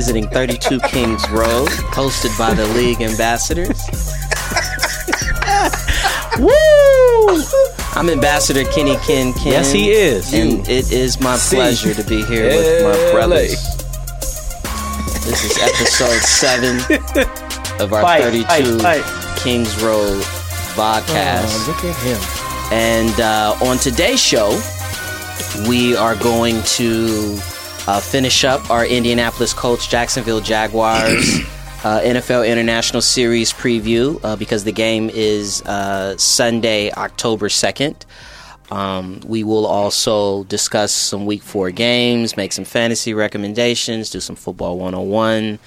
visiting 32 Kings Road, hosted by the League Ambassadors. Woo! I'm Ambassador Kenny Ken Ken. Yes, he is. And it is my See. pleasure to be here with my brothers. This is episode seven of our Fight, 32 fight, fight. Kings Road podcast. Oh, look at him. And uh, on today's show, we are going to uh, finish up our Indianapolis Colts Jacksonville Jaguars uh, NFL International Series preview uh, because the game is uh, Sunday, October 2nd. Um, we will also discuss some week four games, make some fantasy recommendations, do some football 101. It's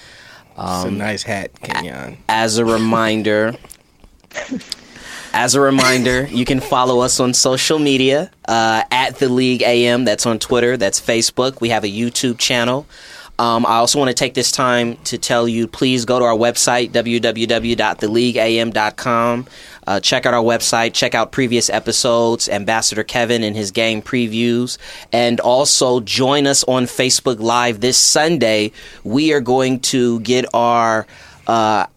a nice hat, Kenyon. As a reminder, as a reminder, you can follow us on social media uh, at the League AM. That's on Twitter. That's Facebook. We have a YouTube channel. Um, I also want to take this time to tell you please go to our website, www.theleagueam.com. Uh, check out our website, check out previous episodes, Ambassador Kevin and his game previews, and also join us on Facebook Live this Sunday. We are going to get our uh,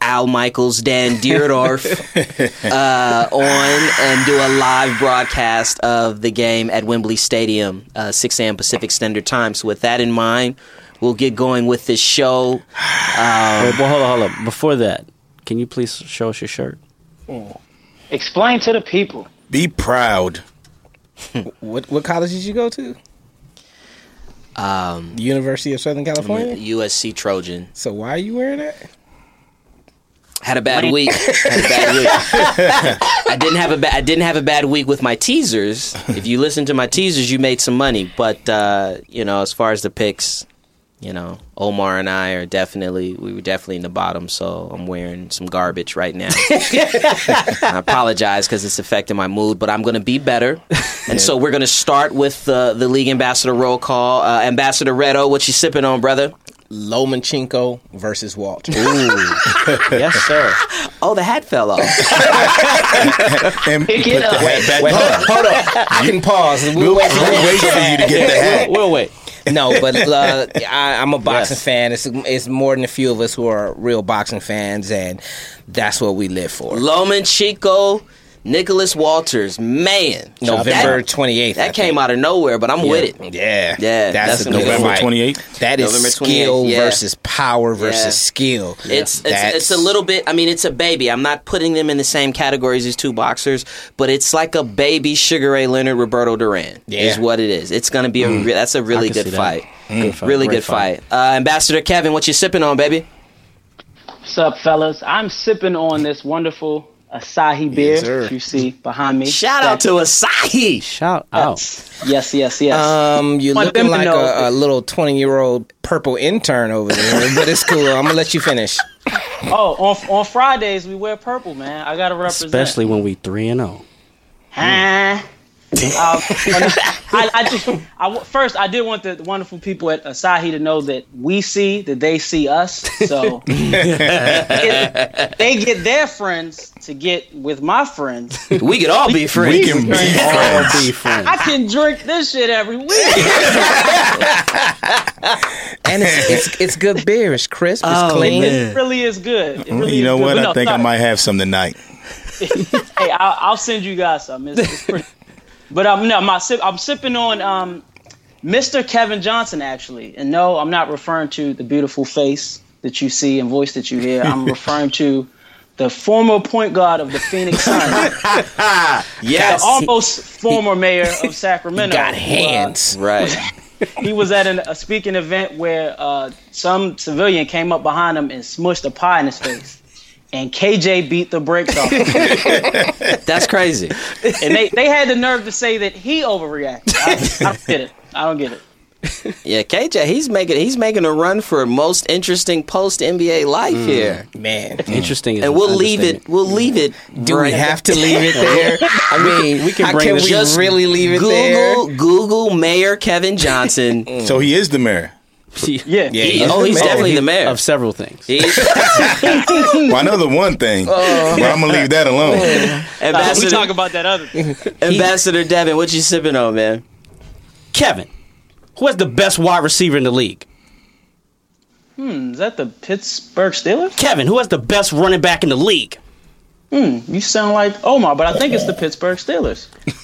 Al Michaels, Dan Dierdorf uh, on and do a live broadcast of the game at Wembley Stadium, uh, 6 a.m. Pacific Standard Time. So, with that in mind, we'll get going with this show. Wait, well, hold on, hold on. Before that, can you please show us your shirt? Explain to the people. Be proud. What what college did you go to? Um, University of Southern California. USC Trojan. So why are you wearing that? Had a bad week. Had a bad week. I didn't have a bad. I didn't have a bad week with my teasers. If you listen to my teasers, you made some money. But uh, you know, as far as the picks, you know, Omar and I are definitely we were definitely in the bottom. So I'm wearing some garbage right now. I apologize because it's affecting my mood, but I'm going to be better. And so we're going to start with uh, the league ambassador roll call. Uh, ambassador Redo, what you sipping on, brother? Lomachenko versus Walter. Ooh. Yes, sir. Oh, the hat fell off. And Pick put it the up. hat back Wait, hold on. on, hold on. I can pause. We'll We'll, wait for we'll wait for you to get the hat. We'll wait. No, but uh, I, I'm a boxing Yes. fan. It's, it's more than a few of us who are real boxing fans, and that's what we live for. Lomachenko, Nicholas Walters, man, November that, 28th. that came out of nowhere, but I'm with it. Yeah, Yeah, that's, that's a a good good November 28th. That is November 28th, skill yeah. versus power versus Yeah. skill. It's it's, it's a little bit. I mean, it's a baby. I'm not putting them in the same categories as two boxers, but it's like a baby Sugar Ray Leonard, Roberto Duran. Yeah. is what it is. It's gonna be a. Re- that's a really good see that. fight. Good fight. Really Great good fight. Uh, Ambassador Kevin, what you sipping on, baby? What's up, fellas? I'm sipping on this wonderful Asahi beer sir. that you see behind me. Shout out to Asahi. Shout out. Yes, yes, yes. Um, you're Want looking like a, a little 20 year old purple intern over there, but it's cool. I'm gonna let you finish. oh, on on Fridays we wear purple, man. I gotta represent. Especially when we 3 and oh. 0. Huh? Um, I, I just, I, w- first, I did want the wonderful people at Asahi to know that we see that they see us. So it- they get their friends to get with my friends. We could all be friends. We can be All be friends. I can drink this shit every week. And it's it's, it's good beer. It's crisp. It's Oh, clean. man. It really is good. It really You know good. what? But I no, think I might have some tonight. Hey, I'll, I'll send you guys some. It's, it's pretty. But um, no, my sip, I'm sipping on um, Mr. Kevin Johnson actually, and no, I'm not referring to the beautiful face that you see and voice that you hear. I'm referring to the former point guard of the Phoenix Suns, Yes. the almost former mayor of Sacramento. Got who, uh, hands. Right. he was at an, a speaking event where uh, some civilian came up behind him and smushed a pie in his face. And KJ beat the brakes off. That's crazy. And they, they had the nerve to say that he overreacted. I, I don't get it. I don't get it. Yeah, KJ, he's making he's making a run for most interesting post NBA life mm. here. Man, Interesting. And we'll leave it. We'll leave it. do we have to leave it there? I mean, we can how bring can this- we Just really leave it there? Google Google Mayor Kevin Johnson. So he is the mayor. Yeah. Yeah, He- oh, he's mayor. definitely the mayor. of several things. He- Well, I know the one thing, but I'm gonna leave that alone. Uh, we Ambassador, talk about that other thing. Ambassador Devin, what you sipping on, man? Kevin, who has the best wide receiver in the league? Hmm, is that the Pittsburgh Steelers? Kevin, who has the best running back in the league? You sound like Omar, but I think it's the Pittsburgh Steelers.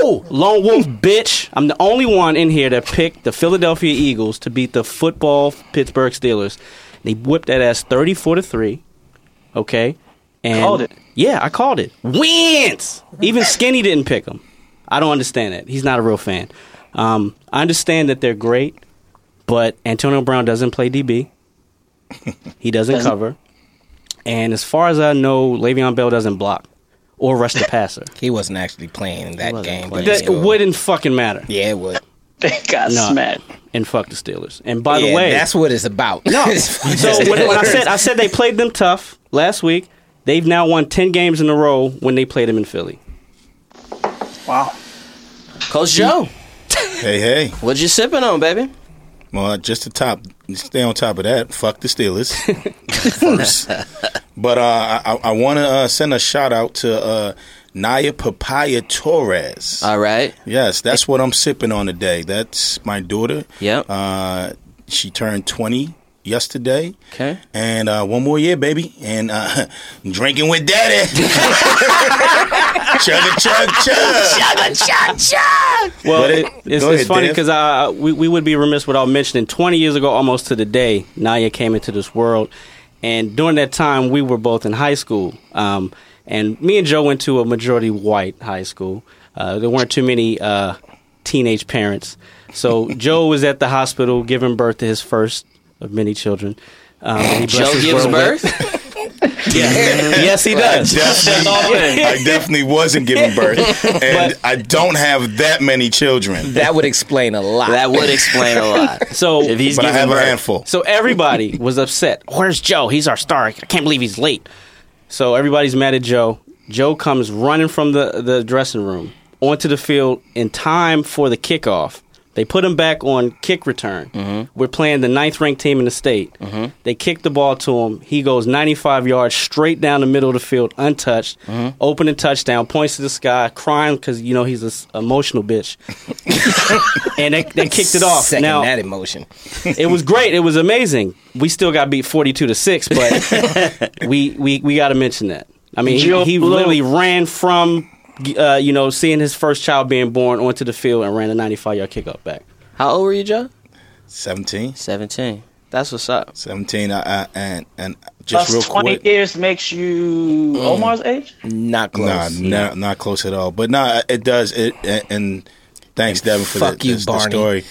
Oh, lone wolf bitch! I'm the only one in here that picked the Philadelphia Eagles to beat the football Pittsburgh Steelers. They whipped that ass 34 to three. Okay, and Called it. Yeah, I called it. Wins. Even Skinny didn't pick them. I don't understand that. He's not a real fan. Um, I understand that they're great, but Antonio Brown doesn't play DB. He doesn't Doesn't- cover. And as far as I know, Le'Veon Bell doesn't block or rush the passer. He wasn't actually playing in that game. playing. That still. wouldn't fucking matter. Yeah, it would. They got No. smacked. And fuck the Steelers. And by yeah, the way, that's what it's about. no. so when, when I said I said they played them tough last week, they've now won ten games in a row when they played them in Philly. Wow. Coach Joe, Hey, hey. what you sipping on, baby? Well, just to top, stay on top of that. Fuck the Steelers first. But uh, I, I want to uh, send a shout out to uh, Naya Papaya Torres. All right. yes, that's what I'm sipping on today. That's my daughter. Yep. Uh, she turned 20 yesterday. Okay. And uh, one more year, baby. And uh, drinking with daddy. chug a chug chug. Well, But it, it- it's, go it's ahead, funny because uh, we, we would be remiss without mentioning 20 years ago, almost to the day, Naya came into this world. And during that time, we were both in high school. Um, and me and Joe went to a majority white high school. Uh, there weren't too many uh, teenage parents. So Joe was at the hospital giving birth to his first of many children. Um, he Joe his gives world with- birth. yes, he does. Definitely, I definitely wasn't giving birth, and I don't have that many children. that would explain a lot. That would explain a lot. So If he's But I giving have a handful. So everybody was upset. Where's Joe? He's our star. I can't believe he's late. So everybody's mad at Joe. Joe comes running from the, the dressing room onto the field in time for the kickoff. They put him back on kick return. Mm-hmm. We're playing the ninth ranked team in the state. Mm-hmm. They kick the ball to him. He goes 95 yards straight down the middle of the field, untouched. Mm-hmm. Opening touchdown, points to the sky, crying because, you know, he's an emotional bitch. and they, they kicked it off. Second now, that emotion. it was great. It was amazing. We still got beat forty two to six, but we we we got to mention that. I mean, he, he literally ran from uh, you know seeing his first child being born onto the field and ran a ninety five yard kickoff back. How old were you, Joe? 17, 17. That's what's up. 17, I, I, and and just Plus real 20 quick. years makes you Omar's age? Not close. nah, not close at all. But nah, it does. It and, and thanks, Devin, for Fuck the, you, this- the story.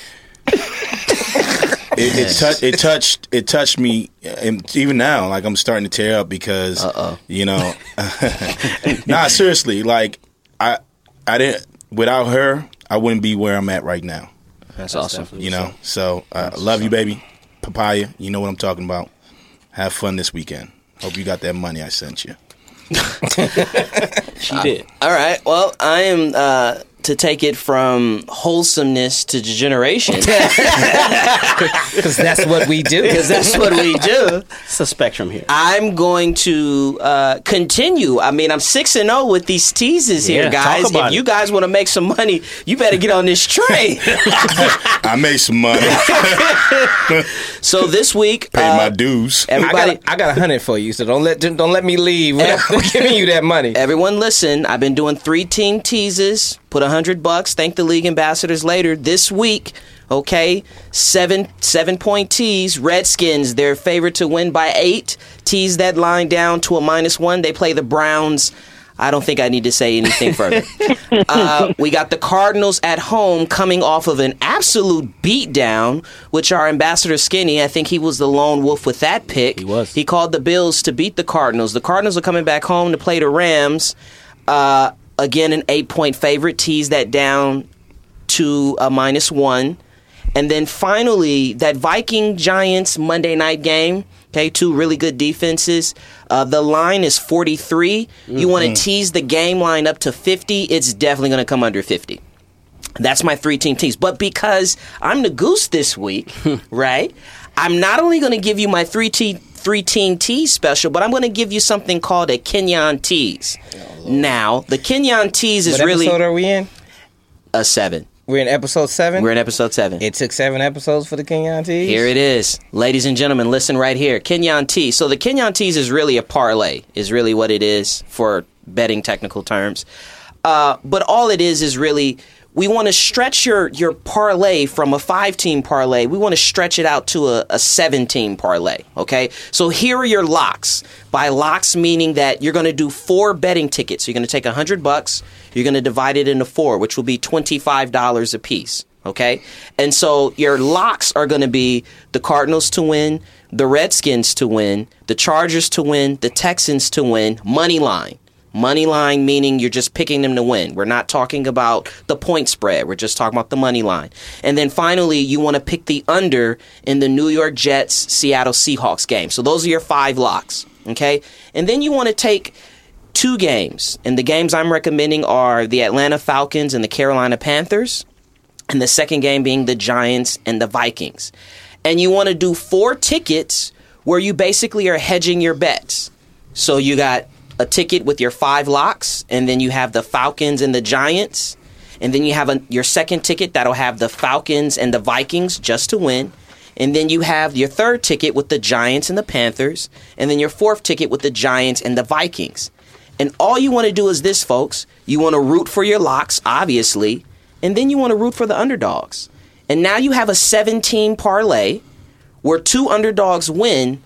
it, it, tou- it touched it touched me, and even now, like I'm starting to tear up because you know, nah, seriously, like I I didn't without her, I wouldn't be where I'm at right now. That's awesome. You know, so uh, love you, baby, papaya. You know what I'm talking about. Have fun this weekend. Hope you got that money I sent you. She did. All right. Well, I am uh, to take it from wholesomeness to degeneration Because that's what we do. because that's what we do. It's a spectrum here. I'm going to uh, continue. I mean, I'm six and zero with these teases here, Yeah, talk guys. If it. you guys want to make some money, you better get on this train. I made some money, so this week, Pay uh, my dues. I everybody, got, a, I got a hundred for you, so don't let don't let me leave without giving you that money. Everyone listen, I've been doing three team teases, put a hundred bucks, thank the league ambassadors later. This week, okay, seven seven point tease, Redskins, their favorite to win by eight. Tease that line down to a minus one. They play the Browns. I don't think I need to say anything further. uh, we got the Cardinals at home coming off of an absolute beatdown, which our ambassador Skinny, I think he was the lone wolf with that pick. He was. He called the Bills to beat the Cardinals. The Cardinals are coming back home to play the Rams. Uh, again, an eight point favorite. Tease that down to a minus one. And then finally, that Viking Giants Monday night game. Okay, two really good defenses. Uh, the line is 43. You want to tease the game line up to 50, it's definitely going to come under 50. That's my three team tease. But because I'm the goose this week, right? I'm not only going to give you my three team three team tease special, but I'm going to give you something called a Kenyon tease. now, the Kenyon tease is What really episode are we in? a seven. We're in episode seven. We're in episode seven. it took seven episodes for the Kenyon tease. Here it is. Ladies and gentlemen, listen right here. Kenyon T. So the Kenyon tease is really a parlay, is really what it is for betting technical terms. Uh, but all it is is really we want to stretch your your parlay from a five team parlay. We want to stretch it out to a, a seven team parlay. Okay, so here are your locks. By locks meaning that you're going to do four betting tickets. You're going to take a hundred bucks. You're going to divide it into four, which will be twenty five dollars a piece. Okay, and so your locks are going to be the Cardinals to win, the Redskins to win, the Chargers to win, the Texans to win, money line. Money line meaning you're just picking them to win. We're not talking about the point spread. We're just talking about the money line. And then finally, you want to pick the under in the New York Jets Seattle Seahawks game. So those are your five locks. Okay. And then you want to take two games. And the games I'm recommending are the Atlanta Falcons and the Carolina Panthers. And the second game being the Giants and the Vikings. And you want to do four tickets where you basically are hedging your bets. So you got a ticket with your five locks, and then you have the Falcons and the Giants, and then you have a, your second ticket that'll have the Falcons and the Vikings just to win. And then you have your third ticket with the Giants and the Panthers, and then your fourth ticket with the Giants and the Vikings. And all you want to do is this, folks. You want to root for your locks, obviously, and then you want to root for the underdogs. And now you have a 17 parlay where two underdogs win,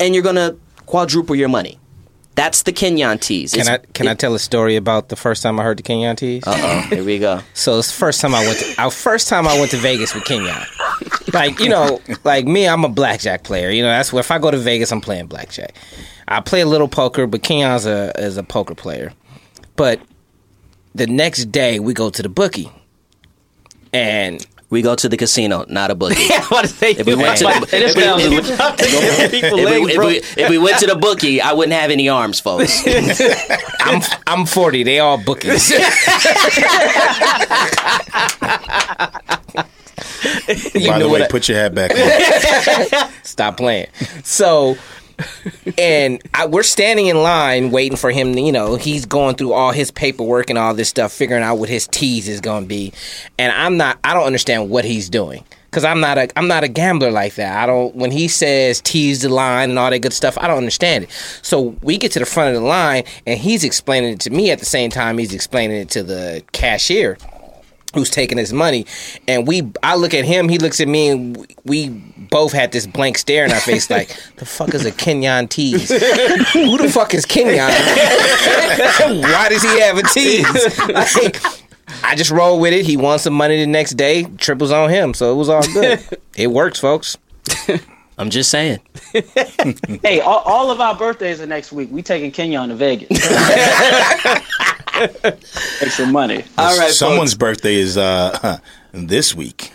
and you're going to quadruple your money. That's the Kenyon tease. Can I can I tell a story about the first time I heard the Kenyon tease? Uh oh, here we go. So it's the first time I went to our first time I went to Vegas with Kenyon. Like you know, like me, I'm a blackjack player. You know, that's where if I go to Vegas, I'm playing blackjack. I play a little poker, but Kenyon's a is a poker player. But the next day we go to the bookie, and We go to the casino, not a bookie. I want If we went to the, if we- if we- people if legs we, if, broke. we, if we went to the bookie, I wouldn't have any arms, folks. I'm I'm 40. They all bookies. By the way, I- put your hat back on. Stop playing. So, and I, we're standing in line waiting for him. You know, he's going through all his paperwork and all this stuff, figuring out what his tease is going to be. And I'm not. I don't understand what he's doing because I'm not a. I'm not a gambler like that. I don't. When he says tease the line and all that good stuff, I don't understand it. So we get to the front of the line, and he's explaining it to me at the same time he's explaining it to the cashier who's taking his money and we I look at him he looks at me and we both had this blank stare in our face like the fuck is a Kenyon tease who the fuck is Kenyon why does he have a tease like I just roll with it he won some money the next day triples on him so it was all good it works folks I'm just saying. Hey, all, all of our birthdays are next week. We taking Kenyon to Vegas. Make some money. All right, Someone's birthday is uh, this week.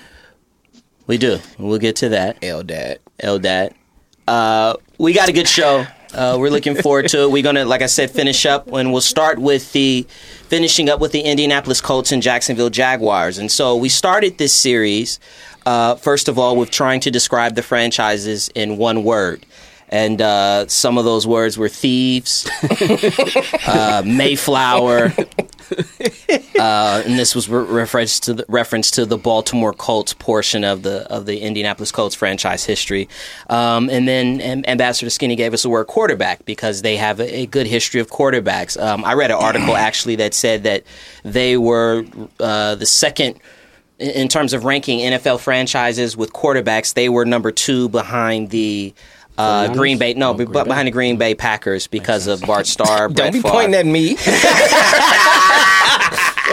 We do. We'll get to that. L dad Eldad. Uh, we got a good show. Uh, we're looking forward to it. We're gonna, like I said, finish up, and we'll start with the finishing up with the Indianapolis Colts and Jacksonville Jaguars. And so we started this series uh, first of all with trying to describe the franchises in one word. And uh, some of those words were thieves, uh, Mayflower, uh, and this was re- reference to the reference to the Baltimore Colts portion of the of the Indianapolis Colts franchise history. Um, and then Am- Ambassador Skinny gave us the word quarterback because they have a, a good history of quarterbacks. Um, I read an article actually that said that they were uh, the second. In terms of ranking NFL franchises with quarterbacks, they were number two behind the uh, Green Bay. No, be- behind the Green Bay Packers because of Bart Starr. don't Brett be Favre. pointing at me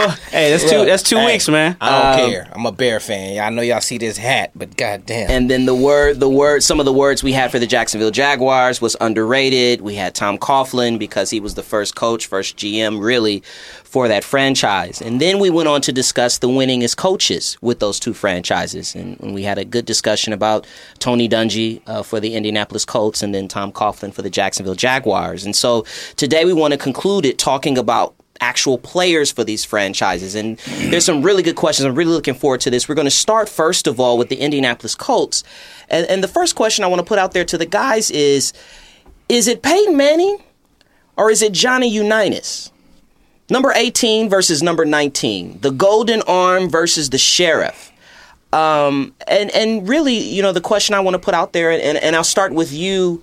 Hey, that's two. Look, That's two hey, weeks, man. I don't Um, care I'm a Bear fan I know y'all see this hat but goddamn And then the word, the word, some of the words we had for the Jacksonville Jaguars was underrated. We had Tom Coughlin because he was the first coach, first GM, really, for that franchise. And then we went on to discuss the winningest coaches with those two franchises, and, and we had a good discussion about Tony Dungy uh, for the Indianapolis Colts, and then Tom Coughlin for the Jacksonville Jaguars. And so today we want to conclude it talking about actual players for these franchises. And there's some really good questions. I'm really looking forward to this. We're going to start first of all with the Indianapolis Colts. And, and the first question I want to put out there to the guys is Is it Peyton Manning or is it Johnny Unitas? Number 18 versus number 19. The Golden Arm versus the Sheriff. Um, and, and really, you know, the question I want to put out there, and, and I'll start with you,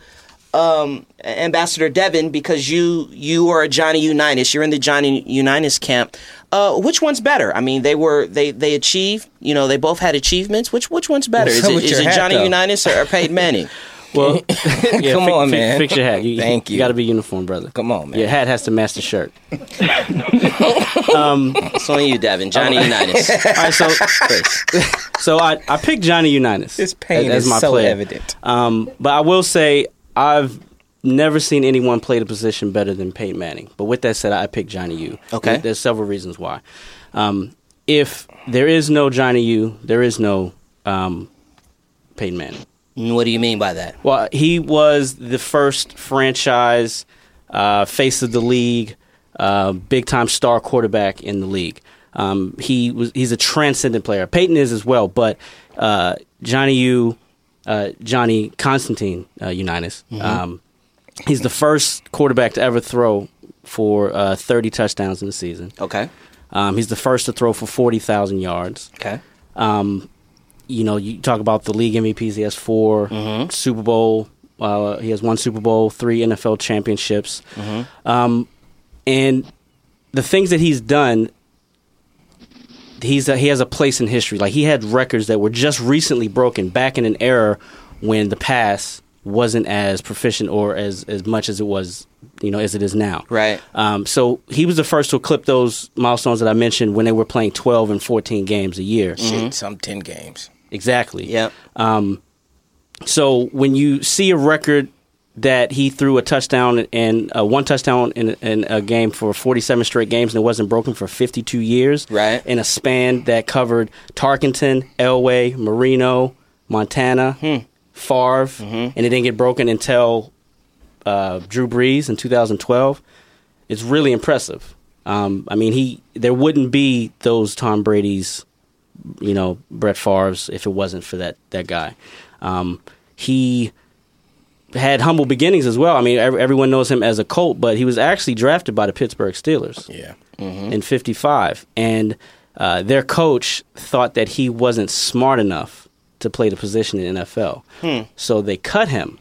um, Ambassador Devin, because you you are a Johnny Unitas. You're in the Johnny Unitas camp. Uh, which one's better? I mean, they were they they achieved. You know, they both had achievements. Which which one's better? What's Is it, is it hat, Johnny though? Unitas or, or Peyton Manning? Well, yeah, Come fi- on, fi- man. Fix your hat. You, Thank you. got to be uniform, brother. Come on, man. Your hat has to match the shirt. It's on you, Devin. Johnny Unitas. All right, so so I, I picked Johnny Unitas. This pain as is my so player. evident. Um, but I will say I've never seen anyone play the position better than Peyton Manning. But with that said, I picked Johnny U. Okay. There's several reasons why. Um, if there is no Johnny U, there is no um, Peyton Manning. what do you mean by that? Well, he was the first franchise uh, face of the league, uh, big time star quarterback in the league. Um, he was he's a transcendent player. Peyton is as well, but uh, Johnny U, uh, Johnny Constantine uh, Unitas, um, he's the first quarterback to ever throw for uh, 30 touchdowns in the season. Okay. Um, he's the first to throw for 40,000 yards Okay. you know, you talk about the league MVPs. He has 4 Super Bowl. Uh, he has one Super Bowl, three NFL championships, um, and the things that he's done. He's a, he has a place in history. Like he had records that were just recently broken back in an era when the pass wasn't as proficient or as as much as it was, you know, as it is now. Right. Um, so he was the first to clip those milestones that I mentioned when they were playing twelve and fourteen games a year. Shit, some ten games. Exactly. Yep. Um, so when you see a record that he threw a touchdown and uh, one touchdown in, in a game for 47 straight games and it wasn't broken for 52 years, Right. In a span that covered Tarkenton, Elway, Marino, Montana, Favre, and it didn't get broken until uh, Drew Brees in 2012. It's really impressive. Um, I mean, he there wouldn't be those Tom Brady's you know Brett Favre's if it wasn't for that that guy. Um, he had humble beginnings as well. I mean, ev- everyone knows him as a Colt, but he was actually drafted by the Pittsburgh Steelers Yeah. in '55, and uh, their coach thought that he wasn't smart enough to play the position in NFL, so they cut him.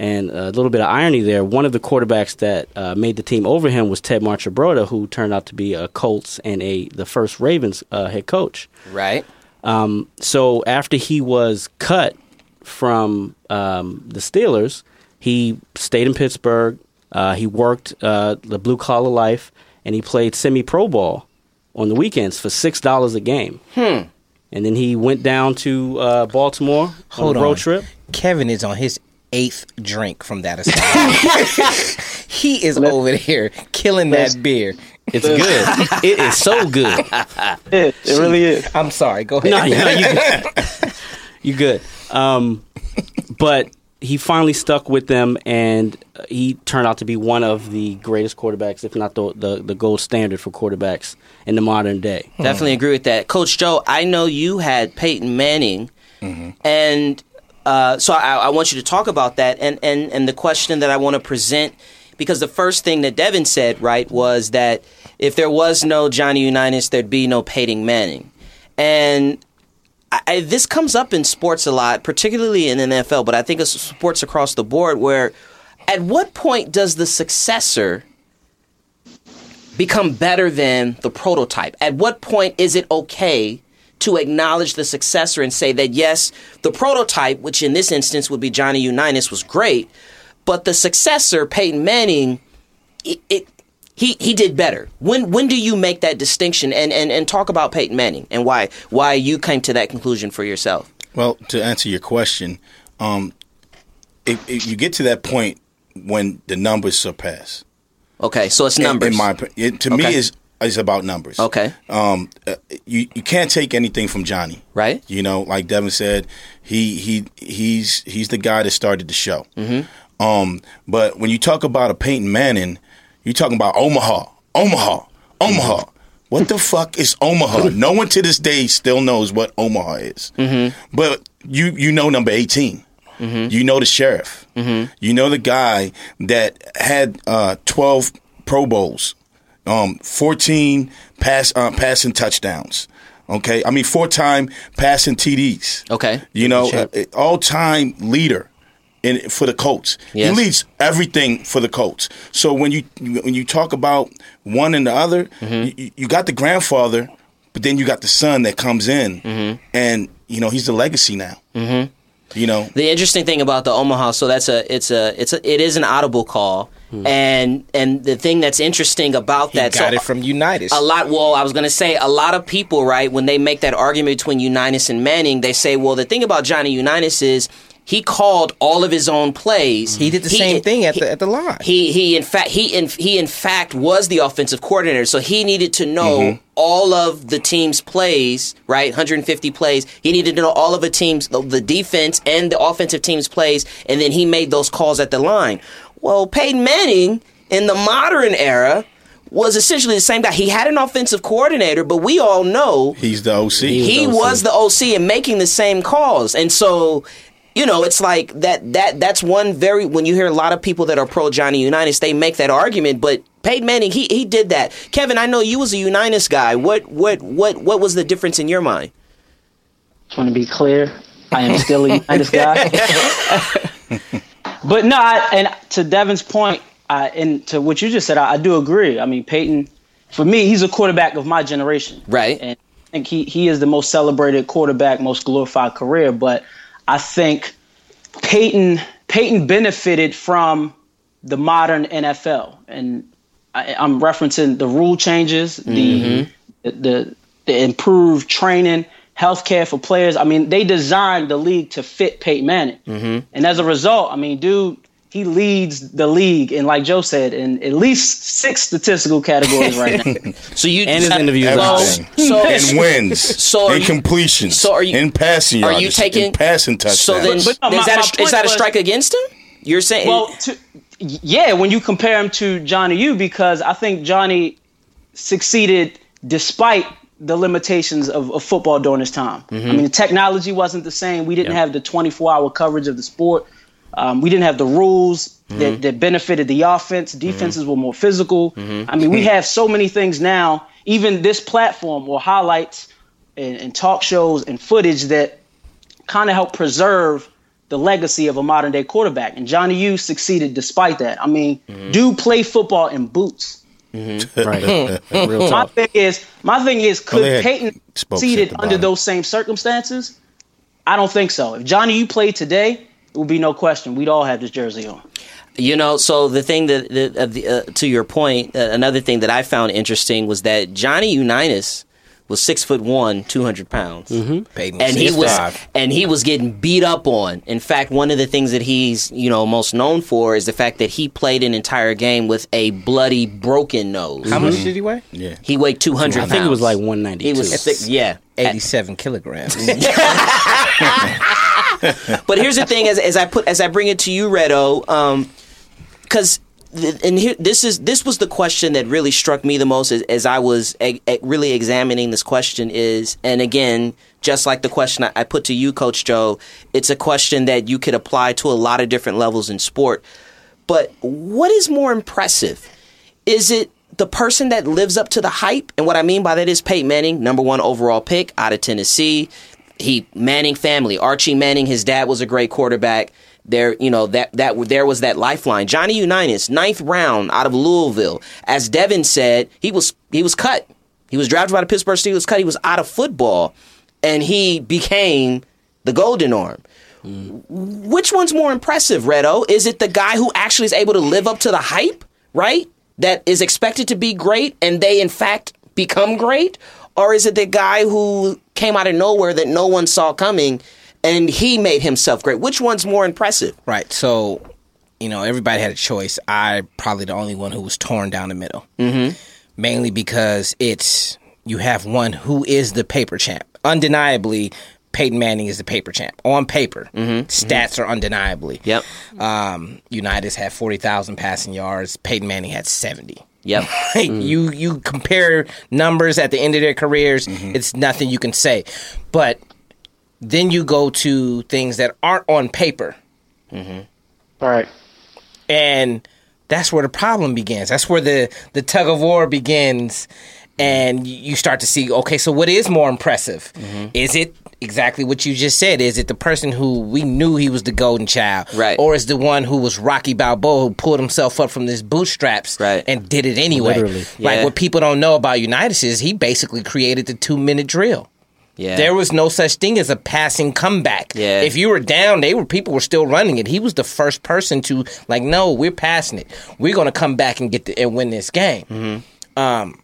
And a little bit of irony there. One of the quarterbacks that uh, made the team over him was Ted Marchibroda, who turned out to be a Colts and a the first Ravens uh, head coach. Right. Um, so after he was cut from um, the Steelers, he stayed in Pittsburgh. Uh, he worked uh, the blue collar life, and he played semi pro ball on the weekends for six dollars a game. Hmm. And then he went down to uh, Baltimore Hold on a road on. trip. Kevin is on his eighth drink from that Asahi. he is over there killing that beer. It's good. it is so good. It, it really is. I'm sorry. Go ahead. No, you know, you you good. Um, but he finally stuck with them, and he turned out to be one of the greatest quarterbacks, if not the the, the gold standard for quarterbacks in the modern day. Definitely agree with that. Coach Joe, I know you had Peyton Manning, and uh, so I, I want you to talk about that and, and, and the question that I want to present. Because the first thing that Devin said, right, was that if there was no Johnny Unitas, there'd be no Peyton Manning. And I, this comes up in sports a lot, particularly in NFL, but I think it's sports across the board where at what point does the successor become better than the prototype? At what point is it okay to acknowledge the successor and say that yes, the prototype, which in this instance would be Johnny Unitas, was great, but the successor, Peyton Manning, it, it he he did better. When when do you make that distinction and, and, and talk about Peyton Manning and why why you came to that conclusion for yourself? Well, to answer your question, um, you get to that point when the numbers surpass, Okay, so it's in- numbers. In, my opi- it, to me, is is about numbers. Okay. Um, uh, you you can't take anything from Johnny. Right. You know, like Devin said, he he he's he's the guy that started the show. Mm-hmm. Um, but when you talk about a Peyton Manning, you're talking about Omaha, Omaha, Omaha. What the fuck is Omaha? no one to this day still knows what Omaha is. Mm-hmm. But you you know number 18. You know the sheriff. You know the guy that had uh, 12 Pro Bowls um, 14 pass uh, passing touchdowns. Okay, I mean four time passing TDs. Okay. you know, all time leader in for the Colts. Yes. He leads everything for the Colts. So when you when you talk about one and the other, Mm-hmm. you, you got the grandfather, but then you got the son that comes in, Mm-hmm. and you know he's the legacy now. Mm-hmm. You know, The interesting thing about the Omaha, so that's a it's a it's a it is an audible call, and and the thing that's interesting about He that got so it from Unitas. a lot. Well, I was going to say a lot of people, right, when they make that argument between Unitas and Manning, they say, well, the thing about Johnny Unitas is he called all of his own plays. He did the same thing at the at the line. He he in fact he in he in fact was the offensive coordinator, so he needed to know Mm-hmm. all of the team's plays, right? 150 plays. He needed to know all of the team's the, the defense and the offensive team's plays, and then he made those calls at the line. Well, Peyton Manning in the modern era was essentially the same guy. He had an offensive coordinator, but we all know he's the OC. he was the OC and making the same calls. And so, you know, it's like that that that's one very when you hear a lot of people that are pro Johnny Unitas, they make that argument, but Peyton Manning, he he did that. Kevin, I know you was a Unitas guy. What what what what was the difference in your mind? Just want to be clear, I am still a Unitas guy. but no, I, and to Devin's point, I, and to what you just said, I, I do agree. I mean, Peyton, for me, he's a quarterback of my generation. Right. And I think he, he is the most celebrated quarterback, most glorified career. But I think Peyton Peyton benefited from the modern NFL, and I, I'm referencing the rule changes, the, the the the improved training, healthcare for players. I mean, they designed the league to fit Peyton Manning, mm-hmm. and as a result, I mean, dude. He leads the league, and like Joe said, in at least six statistical categories right now. So you And his interviews Everything. So, in wins, So are in you- completions, so are you- in passing are you taking in passing touchdowns. So then, But no, is my- that a, is that a was- strike against him? You're saying Well, to, yeah, when you compare him to Johnny U, because I think Johnny succeeded despite the limitations of, of football during his time. Mm-hmm. I mean, the technology wasn't the same. We didn't Yeah. have the 24 hour coverage of the sport. Um, we didn't have the rules that, mm-hmm. that benefited the offense. Mm-hmm. Defenses were more physical. Mm-hmm. I mean, we have so many things now. Even this platform or highlights and, and talk shows and footage that kind of help preserve the legacy of a modern day quarterback. And Johnny U succeeded despite that. I mean, dude play football in boots. Right. My thing is, my thing is, could they had Peyton spokes succeeded under bottom. those same circumstances? I don't think so. If Johnny U played today, it would be no question. We'd all have this jersey on. You know, so the thing that, that uh, the, uh, to your point, uh, another thing that I found interesting was that Johnny Unitas was six foot one, two hundred pounds, Peyton and he was 6'5". and he was getting beat up on. In fact, one of the things that he's you know most known for is the fact that he played an entire game with a bloody, broken nose. How much did he weigh? yeah. He weighed two hundred. I think it was like one ninety. He was thick, yeah. 87 kilograms. But here's the thing: as, as I put as I bring it to you, Redo, because um, and here this is this was the question that really struck me the most as, as I was e- e- really examining this question is, and again, just like the question I, I put to you, Coach Joe, it's a question that you could apply to a lot of different levels in sport. But what is more impressive? Is it the person that lives up to the hype? And what I mean by that is Peyton Manning, number one overall pick out of Tennessee. He Manning family, Archie Manning, his dad was a great quarterback. There, you know that that there was that lifeline. Johnny Unitas, ninth round out of Louisville. As Devin said, he was he was cut. He was drafted by the Pittsburgh Steelers. Cut. He was out of football, and he became the Golden Arm. Mm. Which one's more impressive, Redo? Is it the guy who actually is able to live up to the hype, right? That is expected to be great and they in fact become great? Or is it the guy who came out of nowhere that no one saw coming and he made himself great? Which one's more impressive? right. So, you know, everybody had a choice. I probably the only one who was torn down the middle. Mm-hmm. Mainly because it's you have one who is the paper champ. Undeniably, Peyton Manning is the paper champ on paper. Mm-hmm. Mm-hmm. Stats are undeniably. Yep. Um, Unitas had forty thousand passing yards. Peyton Manning had seventy. Yep. Like, mm-hmm. You you compare numbers at the end of their careers, it's nothing you can say. But then you go to things that aren't on paper, All right. and that's where the problem begins. That's where the the tug of war begins, and you start to see. Okay, so what is more impressive? Mm-hmm. Is it exactly what you just said? Is it the person who we knew he was the golden child, Right. Or is the one who was Rocky Balboa who pulled himself up from his bootstraps, Right. and did it anyway? Literally. Like Yeah. what people don't know about Unitas is he basically created the two minute drill. Yeah. There was no such thing as a passing comeback. Yeah. If you were down, they were people were still running it. He was the first person to like, no, we're passing it. We're going to come back and get the, and win this game. Mm-hmm. Um,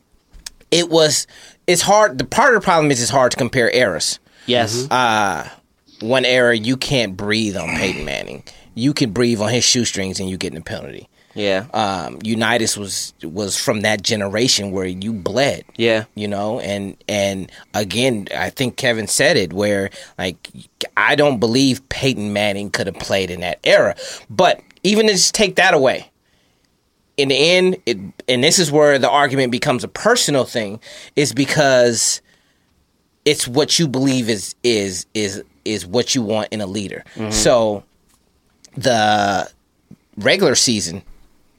it was. It's hard. The part of the problem is it's hard to compare eras. Yes. Uh, one era you can't breathe on Peyton Manning. You can breathe on his shoestrings and you getting a penalty. yeah. Um, Unitas was was from that generation where you bled yeah. you know and and again i think kevin said it where like i don't believe peyton manning could have played in that era but even to just take that away in the end it and this is where the argument becomes a personal thing is because it's what you believe is is is is what you want in a leader mm-hmm. so the regular season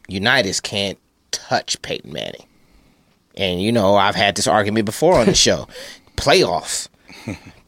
unitas can't touch peyton manning and you know, I've had this argument before on the show. playoffs.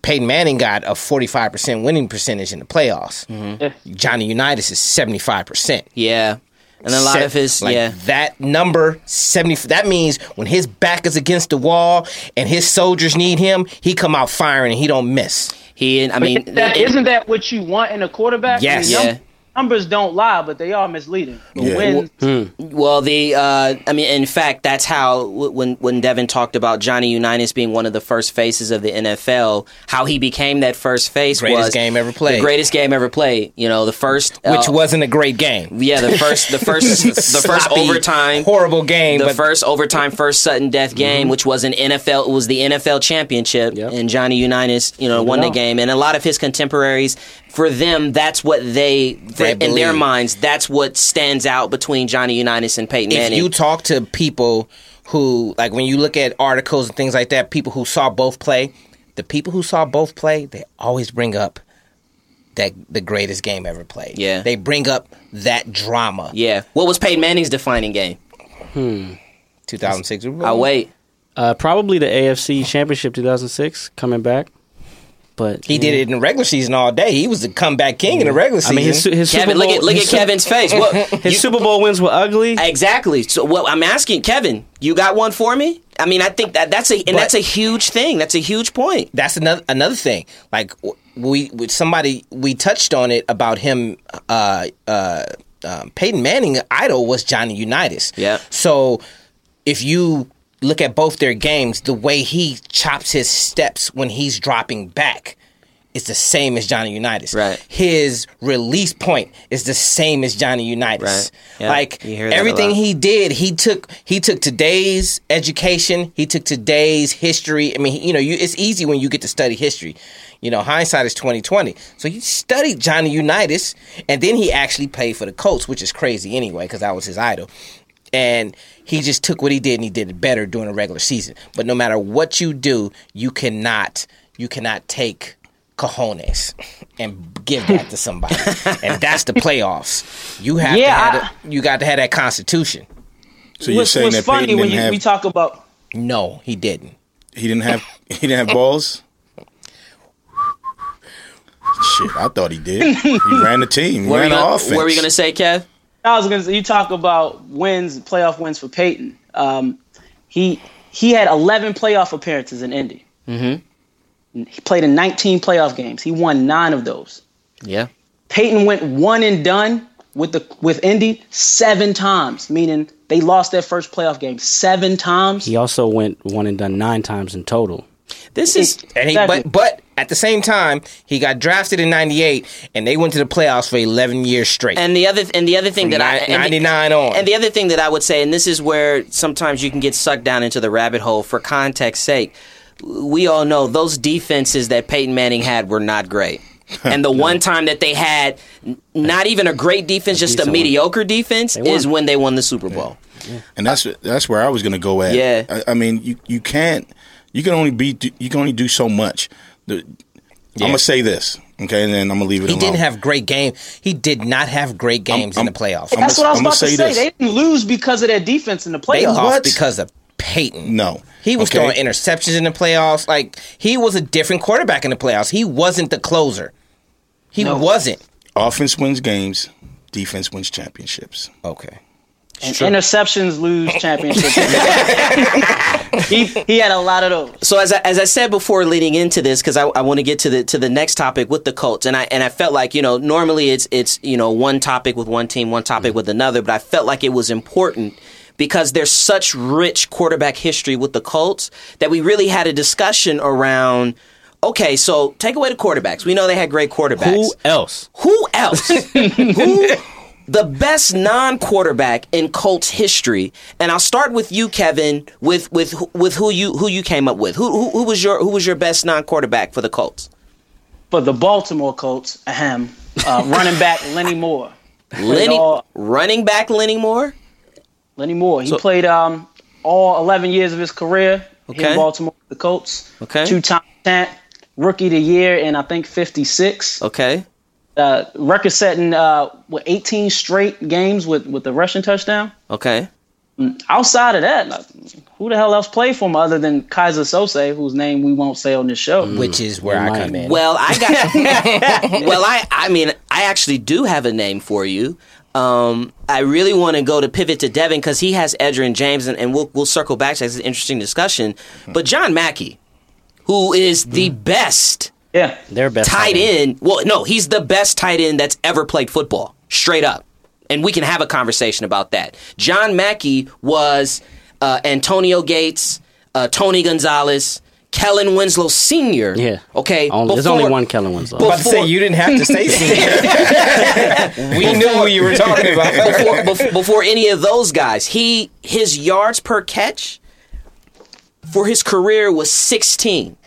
Peyton Manning got a 45% winning percentage in the playoffs. Mm-hmm. Johnny Unitas is 75%. Yeah. And a lot Se- of his like, yeah. That number 70 that means when his back is against the wall and his soldiers need him, he come out firing and he don't miss. He I mean That, it- isn't that what you want in a quarterback? Yes. num- Yeah. Numbers don't lie, but they are misleading. The Yeah. wins, Well, the uh, I mean, in fact, that's how when when Devin talked about Johnny Unitas being one of the first faces of the NFL, how he became that first face Greatest was game ever played. The greatest game ever played. You know, the first Which uh, wasn't a great game. yeah, the first the first the first Sloppy, overtime horrible game, the but first overtime, first sudden death game, which was an NFL, it was the NFL championship, Yep. and Johnny Unitas, you know, won the game, and a lot of his contemporaries, for them, that's what they, They in their minds, that's what stands out between Johnny Unitas and Peyton if Manning. you talk to people who like when you look at articles and things like that, people who saw both play, the people who saw both play, they always bring up that the greatest game ever played. Yeah. They bring up that drama. yeah, what was Peyton Manning's defining game? Hmm, 2006 I'll wait. Uh, probably the AFC Championship 2006 coming back. But He did it in the regular season all day. He was the comeback king in the regular season. I season. mean, his, his Super Kevin, Bowl, look at look at Kevin's face. What His you- Super Bowl wins were ugly. exactly? So, what I'm asking, Kevin, you got one for me? I mean, I think that that's a and But- that's a huge thing. That's a huge point. that's another another thing. Like we somebody we touched on it about him. Uh, uh, um, Peyton Manning idol was Johnny Unitas. Yeah. So if you look at both their games, the way he chops his steps when he's dropping back. is the same as Johnny Unitas. Right. His release point is the same as Johnny Unitas. Right. Like you hear that a everything he did, he took he took today's education, he took today's history. I mean, you know, you, it's easy when you get to study history. You know, hindsight is twenty twenty. So he studied Johnny Unitas, and then he actually played for the Colts, which is crazy anyway, because that was his idol. And he just took what he did and he did it better during a regular season. But no matter what you do, you cannot you cannot take cojones and give that to somebody. and that's the playoffs. You have Yeah, to have I- a- you got to have that constitution. So you're what's, saying what's that funny Peyton when didn't you, have we talk about No, he didn't. he didn't have he didn't have balls. Shit, I thought he did. He ran the team. He What ran you the gonna, offense. what were you gonna say, Kev? I was gonna say you talk about wins, playoff wins for Peyton. Um, he he had 11 playoff appearances in Indy. Mm-hmm. He played in 19 playoff games. He won nine of those. Yeah. Peyton went one and done with the with Indy seven times, meaning they lost their first playoff game seven times. He also went one and done nine times in total. This is And he, Exactly. but but at the same time, he got drafted in '98, and they went to the playoffs for 11 years straight. and the other and the other thing that I Ni- and the- 99 on. And the other thing that I would say, and this is where sometimes you can get sucked down into the rabbit hole for context sake. We all know those defenses that Peyton Manning had were not great. And the one time that they had not even a great defense, just a decent one. mediocre defense, is when they won the Super Bowl. and that's that's where I was gonna go at. Yeah. I, I mean, you you can't you can only be you can only do so much. The, I'm gonna say this: Okay, and then I'm gonna leave it He alone. didn't have great game. He did not have great games I'm- in the playoffs. I'm That's gonna- what I was I'm about to say say. They didn't lose because of their defense in the they playoffs. lost What? because of Peyton. No. He was Okay. throwing interceptions in the playoffs. Like he was a different quarterback in the playoffs. He wasn't the closer. He No. wasn't. Offense wins games, defense wins championships. Okay. And interceptions lose championships. he he had a lot of those. So as I, as I said before, leading into this, because I, I want to get to the to the next topic with the Colts, and I and I felt like you know normally it's it's you know one topic with one team, one topic mm-hmm. with another, but I felt like it was important because there's such rich quarterback history with the Colts that we really had a discussion around. Okay, so take away the quarterbacks. We know they had great quarterbacks. Who else? Who else? Who the best non-quarterback in Colts history? And I'll start with you, Kevin. With with with who you who you came up with? Who who, who was your who was your best non-quarterback for the Colts? For the Baltimore Colts, ahem, uh, running back Lenny Moore. Lenny all- running back Lenny Moore. Lenny Moore. He So- played um, all 11 years of his career Okay. in Baltimore the Colts. Okay. Two-time champ, rookie of the year and I think 56. Okay. Uh, record setting uh, with 18 straight games with with the rushing touchdown. Okay. Outside of that, like, who the hell else played for him other than Keyser Söze, whose name we won't say on this show? Which is where I come in. Well, I got. well, I I mean, I actually do have a name for you. Um, I really want to go to pivot to Devin because he has Edgerrin James, and, and we'll we'll circle back to this. It's an interesting discussion. But John Mackey, who is the best Yeah. Their best tight tight end. end. Well, no, he's the best tight end that's ever played football, straight up. And we can have a conversation about that. John Mackey was uh, Antonio Gates, uh, Tony Gonzalez, Kellen Winslow Sr. Yeah. Okay. Only, there's only one Kellen Winslow. Before- about to say you didn't have to say senior. we knew who you were talking about. before, before, before any of those guys. He his yards per catch for his career was 16.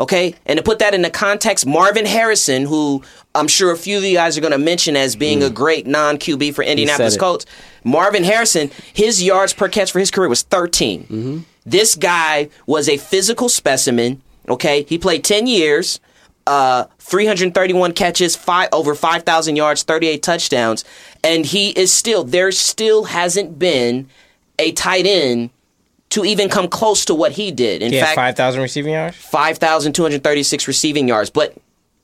Okay, and to put that into context, Marvin Harrison, who I'm sure a few of you guys are going to mention as being a great non QB for Indianapolis. Colts, Marvin Harrison, his yards per catch for his career was 13. This guy was a physical specimen. Okay, he played 10 years, uh, 331 catches, five over 5,000 yards, 38 touchdowns, and he is still there. Still hasn't been a tight end to even come close to what he did. In He had fact, 5,000 receiving yards? 5,236 receiving yards. But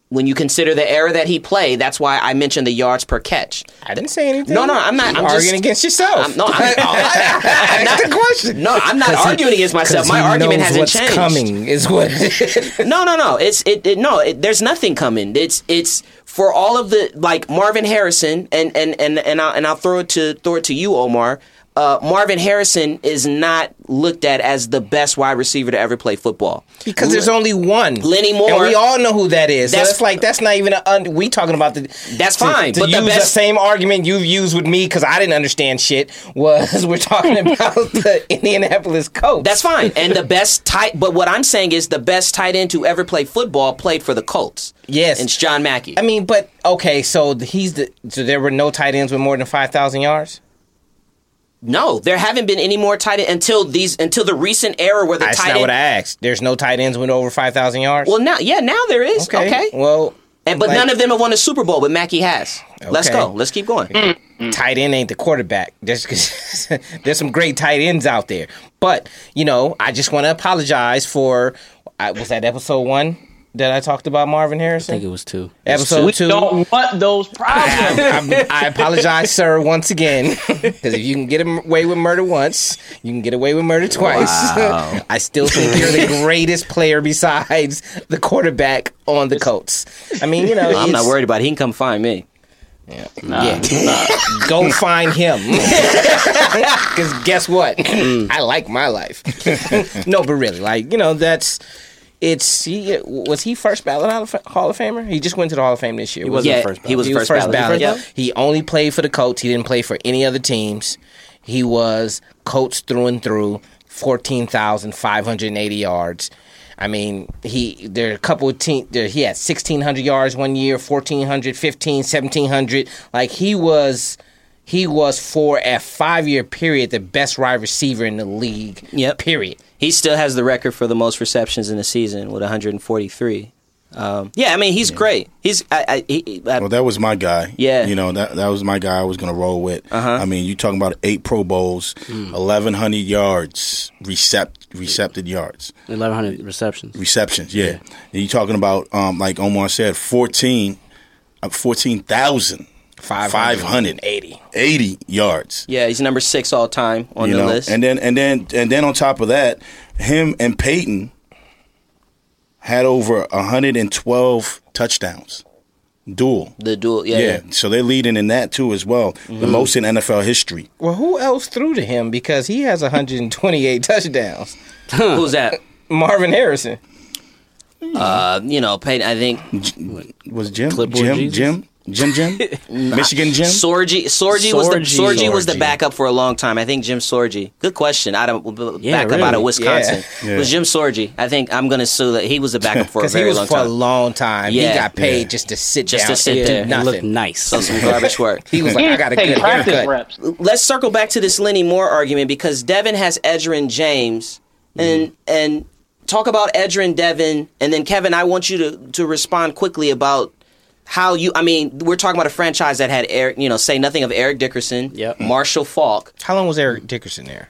when you consider the era that he played, that's why I mentioned the yards per catch. I didn't say anything. No, no, I'm not- I'm arguing just- against yourself. I'm, no, I'm, I'm That's not, the question. no, I'm not arguing against myself. My argument hasn't what's changed. coming is what. No, no, no. It's it. it no, it, there's nothing coming. It's it's for all of the like Marvin Harrison and and and and I'll, and I'll throw it to throw it to you, Omar. Uh, Marvin Harrison is not looked at as the best wide receiver to ever play football. Because there's only one. Lenny Moore. And we all know who that is. That's- so it's like, that's not even a, un, we talking about the. That's to- fine, To but the use the best- same argument you've used with me because I didn't understand shit was we're talking about the Indianapolis Colts. That's fine. And the best tight, but what I'm saying is the best tight end to ever play football played for the Colts. Yes. and it's John Mackey. I mean, but okay, so he's the. So there were no tight ends with more than 5,000 yards? No, there haven't been any more tight end until these until the recent era where the That's tight not end. what I asked. There's no tight ends went over 5,000 yards? well, now yeah, now there is. Okay, Well, and but like- none of them have won a Super Bowl, but Mackey has. Let's go. Let's keep going. Mm, mm. tight end ain't the quarterback. There's, there's some great tight ends out there. But, you know, I just want to apologize for, I, was that episode one that I talked about Marvin Harrison? I think it was two. episode We two. don't want those problems. I, I apologize, sir, once again. Because if you can get away with murder once, you can get away with murder twice. Wow. I still think you're the greatest player besides the quarterback on the Colts. I mean, you know, I'm not worried about. it. He can come find me. yeah. Nah. Go find him. Because guess what? Mm. I like my life. no, but really, like, you know, that's. It's he was he first ballot Hall of, Hall of Famer? He just went to the Hall of Fame this year. He wasn't wasn't Yeah, first he was he was first, first ballot. ballot. Yep. He only played for the Colts. He didn't play for any other teams. He was Colts through and through. Fourteen thousand five hundred eighty yards. I mean, he there are a couple of teams. There, he had sixteen hundred yards one year, 1400, 15, 1700. Like he was, he was for a five year period the best wide receiver in the league. Yep. Period. He still has the record for the most receptions in a season with 143. Um, yeah, I mean he's great. He's I, I, he, I, Well, that was my guy. Yeah. you know that that was my guy. I was gonna roll with. Uh-huh. I mean, you talking about eight Pro Bowls, Hmm. eleven hundred yards, recept recepted yards, Eleven hundred receptions. receptions. Yeah, and you talking about um, like Omar said, fourteen, uh, fourteen thousand. 580 80 yards. yeah, he's number six all time on you the know, list. and then and then and then on top of that, him and Peyton had over 112 touchdowns. Dual. the dual, yeah, Yeah, yeah. Mm-hmm. so they're leading in that too as well. The most in NFL history. Well, who else threw to him because he has 128 touchdowns? Who's that? Marvin Harrison. Uh, you know, Peyton. I think Was Jim Clipboard Jim Jesus? Jim Jim Jim Michigan Jim? Sorgi. Sorgi was the Sorgi. Sorgi was the backup for a long time. I think Jim Sorgi. Good question. Out of Yeah, backup out of Wisconsin Yeah. It was Jim Sorgi. I think I'm gonna sue that he was the backup for a Because he was long for a time. long time. Yeah. He got paid Yeah. just to sit Just down to sit and there. do He He nothing. nice. So some garbage work. He was like, I got a take good practice haircut. reps. Let's circle back to this Lenny Moore argument because Devin has Edgerrin James and mm-hmm. and talk about Edgerrin Devin and then Kevin. I want you to to respond quickly about. How you? I mean, we're talking about a franchise that had Eric. You know, say nothing of Eric Dickerson, Yep. Marshall Faulk, How long was Eric Dickerson there?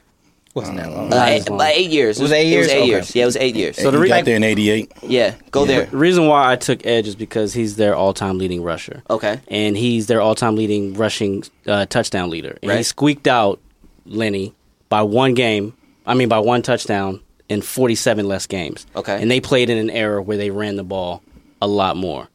Wasn't that long? Uh, eight, long. about eight years. It was eight years? It was eight Okay. years. Yeah, it was eight years. So the he re- got there in '88. yeah, go there. The reason why I took Edge is because he's their all-time leading rusher. Okay. and he's their all-time leading rushing uh, touchdown leader. And he squeaked out Lenny by one game. I mean, by one touchdown in 47 less games. Okay. and they played in an era where they ran the ball a lot more.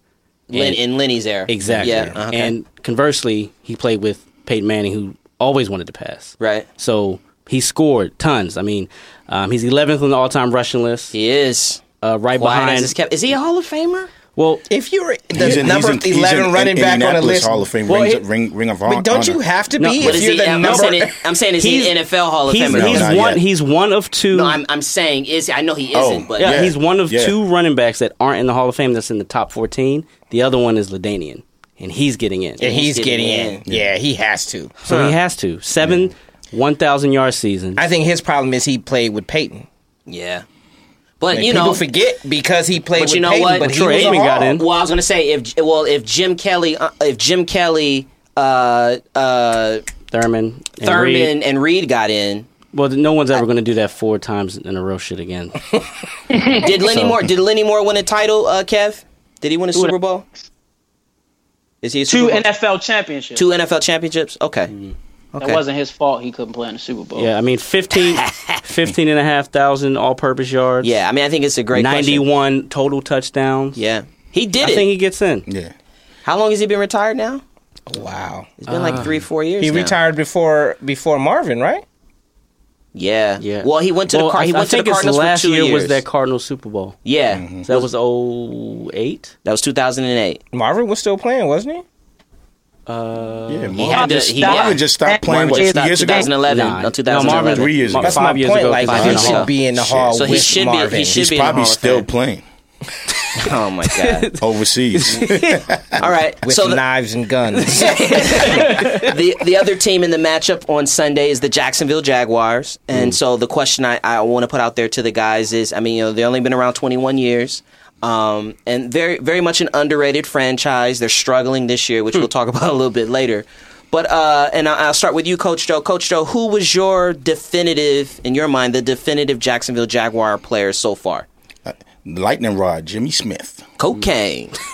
Lin, And- in Lenny's era. Exactly. Yeah. uh, okay. And conversely, he played with Peyton Manning, who always wanted to pass. right. So he scored tons. I mean, um, he's 11th on the all-time rushing list. He is. Uh, right Quiet behind. his kept. Is he a Hall of Famer? Well, If you're the He's in, number he's in, he's 11 in, running in back on the Indianapolis list, Hall of Fame Well, rings, it- ring, ring of honor. but don't you have to be No, if What is you're he? the I'm, number? saying, I'm saying, is he He's- an NFL Hall of he's, Famer? he's not one. yet. He's one of two. no, I'm, I'm saying is. I know he oh, isn't, Oh, but Yeah, Yeah. he's one of Yeah. two running backs that aren't in the Hall of Fame that's in the top 14. The other one is LaDainian, and he's getting in. and he's He's getting getting in. Yeah, he has to. so he has to. Seven 1,000 yard seasons. I think his problem is he played with Peyton. yeah. But And you people know, forget because he played But with you know Peyton, what? but he Troy was a Aikman got in. well, I was gonna say if well if Jim Kelly uh, if Jim Kelly uh, uh, Thurman, and Thurman Reed. and Reed got in. Well, no one's ever going to do that four times in a row shit again. Did Lenny So- Moore? Did Lenny Moore win a title? Uh, Kev, did he win a Super Bowl? Is he a Two Bowl? NFL championships. two NFL championships? Okay, That okay. wasn't his fault. He couldn't play in the Super Bowl. Yeah, I mean, 15, 15 and a half thousand all purpose yards. Yeah, I mean, I think it's a great question. 91 total touchdowns. Yeah, he did I it. think he gets in. Yeah. How long has he been retired now? Wow. It's been like three, four years. He now. retired before before Marvin, right? Yeah, Yeah. Well, he went to Well, the Car- I, he I went to the think his Cardinals last for two year years. was that Cardinal Super Bowl. yeah, mm-hmm. So that was 08? that was 2008. Marvin was still playing, wasn't he? Uh, Yeah, He Marvin, had to. just He, stopped. yeah. Just stopped playing what, Marvin stopped years ago. 2011. Nah. No, 2011. No, Marvin- Three years ago. That's Five my years point. ago, Like five he and should be in the hall So he with should be- he Marvin. should He's be probably still Fame. playing Oh my god. overseas. All right. with so the, knives and guns. the the other team in the matchup on Sunday is the Jacksonville Jaguars, and so the question I, I want to put out there to the guys is, I mean, you know, they've only been around 21 years, um, and very very much an underrated franchise. They're struggling this year, which we'll talk about a little bit later. But uh, and I- I'll start with you, Coach Joe. Coach Joe, who was your definitive, in your mind, the definitive Jacksonville Jaguar player so far? Lightning rod, Jimmy Smith. cocaine.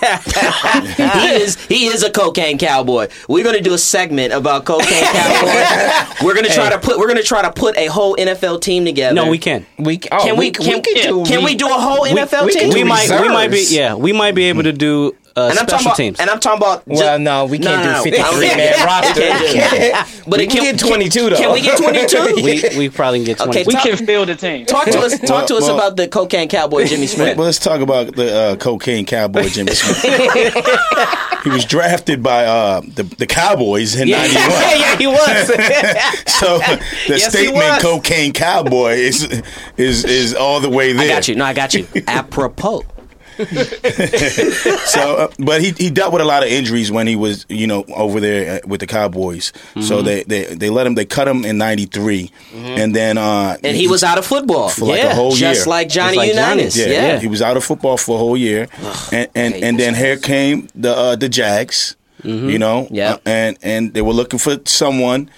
he is he is a cocaine cowboy. We're gonna do a segment about cocaine cowboy. we're gonna try to put we're gonna try to put a whole NFL team together. no, we can. we oh, Can we, can, do can we do a whole NFL we team? can We do might, we might be, yeah, we might be able to do uh, and I'm talking special about, teams. and I'm talking about. Well, no, we can't no, do no, 53 no. man roster. Can't do But we it can get 22 though. Can we get 22? we, we probably can get 20. Okay, We Talk- can field the team. Talk to us. Talk to us Well- about the cocaine cowboy Jimmy Smith. Well, let's talk about the uh, cocaine cowboy Jimmy Smith. he was drafted by uh, the the Cowboys in '91. yeah, yeah, he was. So the Yes, statement "cocaine cowboy" is is is all the way there. I got you. No, I got you. Apropos. so, uh, but he he dealt with a lot of injuries when he was you know over there uh, with the Cowboys. Mm-hmm. So they, they they let him they cut him in '93, and then uh, And he was out of football for like a whole just year. like Johnny like Johnny. Unitas. yeah, Yeah, he was out of football for a whole year, and and, and then here came the uh, the Jags. You know, Yeah. Uh, and and they were looking for someone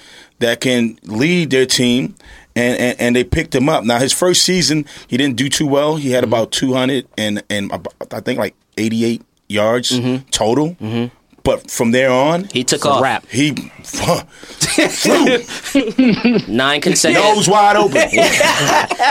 that can lead their team. And, and, and they picked him up. Now his first season, he didn't do too well. He had mm-hmm. about two hundred and and ab- I think like eighty eight yards mm-hmm. total. Mm-hmm. But from there on, he took a off. wrap. he Nine consecutive nose wide open.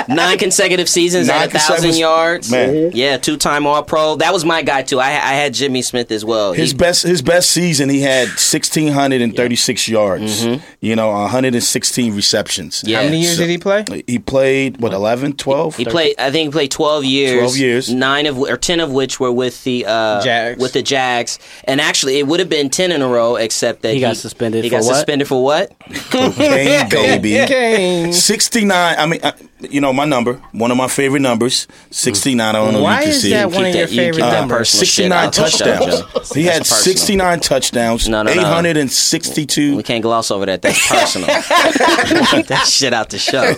nine consecutive seasons Nine at a thousand yards. Man. Yeah, two time All Pro. That was my guy too. I, I had Jimmy Smith as well. His He- best his best season, he had sixteen hundred and thirty six yards. You know, one hundred and sixteen receptions. Yeah. How many years So- did he play? He played what 11, 12? He played. I think he played twelve years. 12 years. Nine of or ten of which were with the uh, Jags. With the Jags, and actually it would have been ten in a row, except that He got suspended He for got what? suspended for what? cocaine baby. Kane. Sixty nine. I mean, uh, you know my number. One of my favorite numbers. Sixty nine. I don't know Why if you can is see. that one of Keep your that- you favorite numbers? 69 out the show, touchdowns. Joe. He had 69 touchdowns, No, no, no. 862. We can't gloss over that. That's personal. Keep that shit out the show.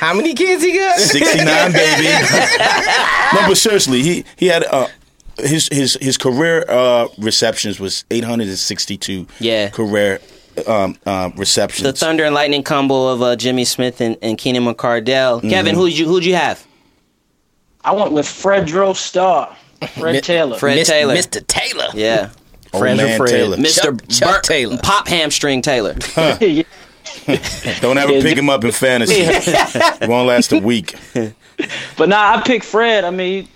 How many kids he got? 69 baby. no, but seriously, he he had uh his his his career uh receptions was 862 Yeah. career um uh receptions. The Thunder and Lightning combo of uh, Jimmy Smith and, and Keenan McCardell. Mm-hmm. Kevin, who'd you who'd you have? I went with Fredro Starr, Fred Taylor. Fred Mis- Taylor. Mr. Taylor. Yeah, Old Fred Fred. Taylor. Mr. Chuck- Chuck Burt- Taylor. Pop Hamstring Taylor. Yeah. Don't ever Yeah, pick him up in fantasy. it won't last a week. But nah, I picked Fred. I mean,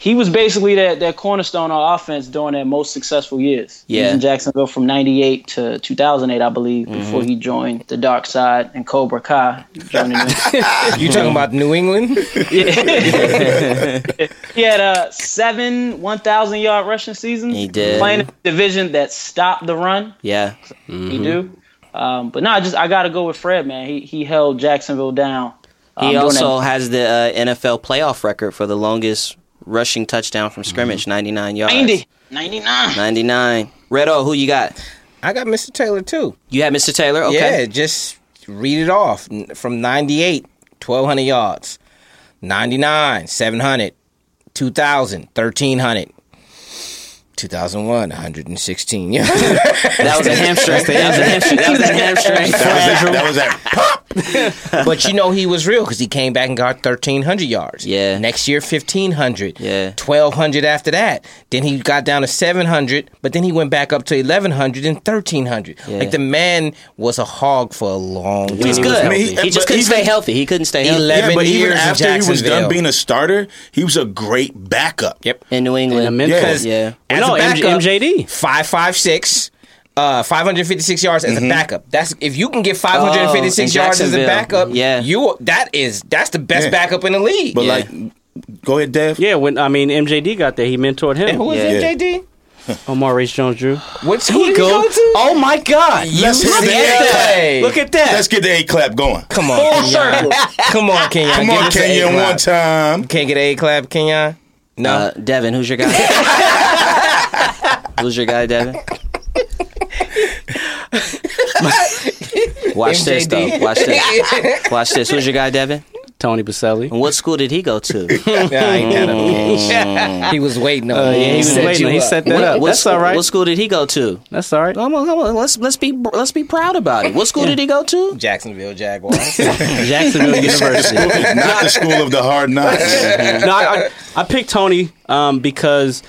he was basically that, that cornerstone on offense during their most successful years. He was Yeah. in Jacksonville from 98 to 2008, I believe, before he joined the dark side and Cobra Kai. Joining. You talking about New England? yeah. he had uh, seven 1,000 yard rushing seasons. He did. Playing a division that stopped the run. Yeah, He do. Um, but no, I just I got to go with Fred, man. He he held Jacksonville down. um, he also has the uh, NFL playoff record for the longest rushing touchdown from scrimmage, Mm-hmm. 99 yards. 90, 99. 99. Redo, who you got? I got Mr. Taylor too. You had Mr. Taylor? Okay. Yeah, just read it off. From 98, 1,200 yards. 99, 700. 2000, 1,300. 2001, 116 yards. That was a hamstring. that was a hamstring. That was a hamstring. That was that. That was that. but you know he was real because he came back and got 1,300 yards. Yeah. Next year, 1,500. Yeah. 1,200 after that. Then he got down to 700, but then he went back up to 1,100 and 1,300. Yeah. Like the man was a hog for a long time. He's He good. was I mean, he, he- just couldn't even- stay healthy. He couldn't stay healthy. 11 Yeah, but even years in after he was done being a starter, he was a great backup. Yep. in New England. In Memphis. Yeah. As no, a MJ, backup, MJD. five five six, uh, five hundred fifty six yards as Mm-hmm. a backup. That's if you can get five hundred fifty six Oh, in yards as a Jacksonville. backup. Yeah. you that is that's the best Yeah. backup in the league. But Yeah. like, go ahead, Dev. Yeah, when I mean MJD got there, he mentored him. who is Yeah. it, JD? Omar Race Jones Drew. What school did he go to? Oh my God! Let's hit UCLA. the A clap. Look at that. Let's get the A clap going. Come on, Full Kenyon. Come on, Kenyon. Come Give on, us an Kenya, A-clap. one time. Can't get an A clap, Kenyon. No. Uh, Devin, who's your guy? who's your guy, Devin? Watch this though. Watch this. Watch this. Who's your guy, Devin? Tony Boselli. And what school did he go to? Yeah, I ain't got him. He was waiting on. Uh, yeah, he was set waiting. you He up. set that What- up. what That's school- all right. What school did he go to? That's all right. Come on, come on. Let's let's be let's be proud about it. What school did he go to? Jacksonville Jaguars. Jacksonville University. Not the school of the hard knocks. no, I, I, I picked Tony um, because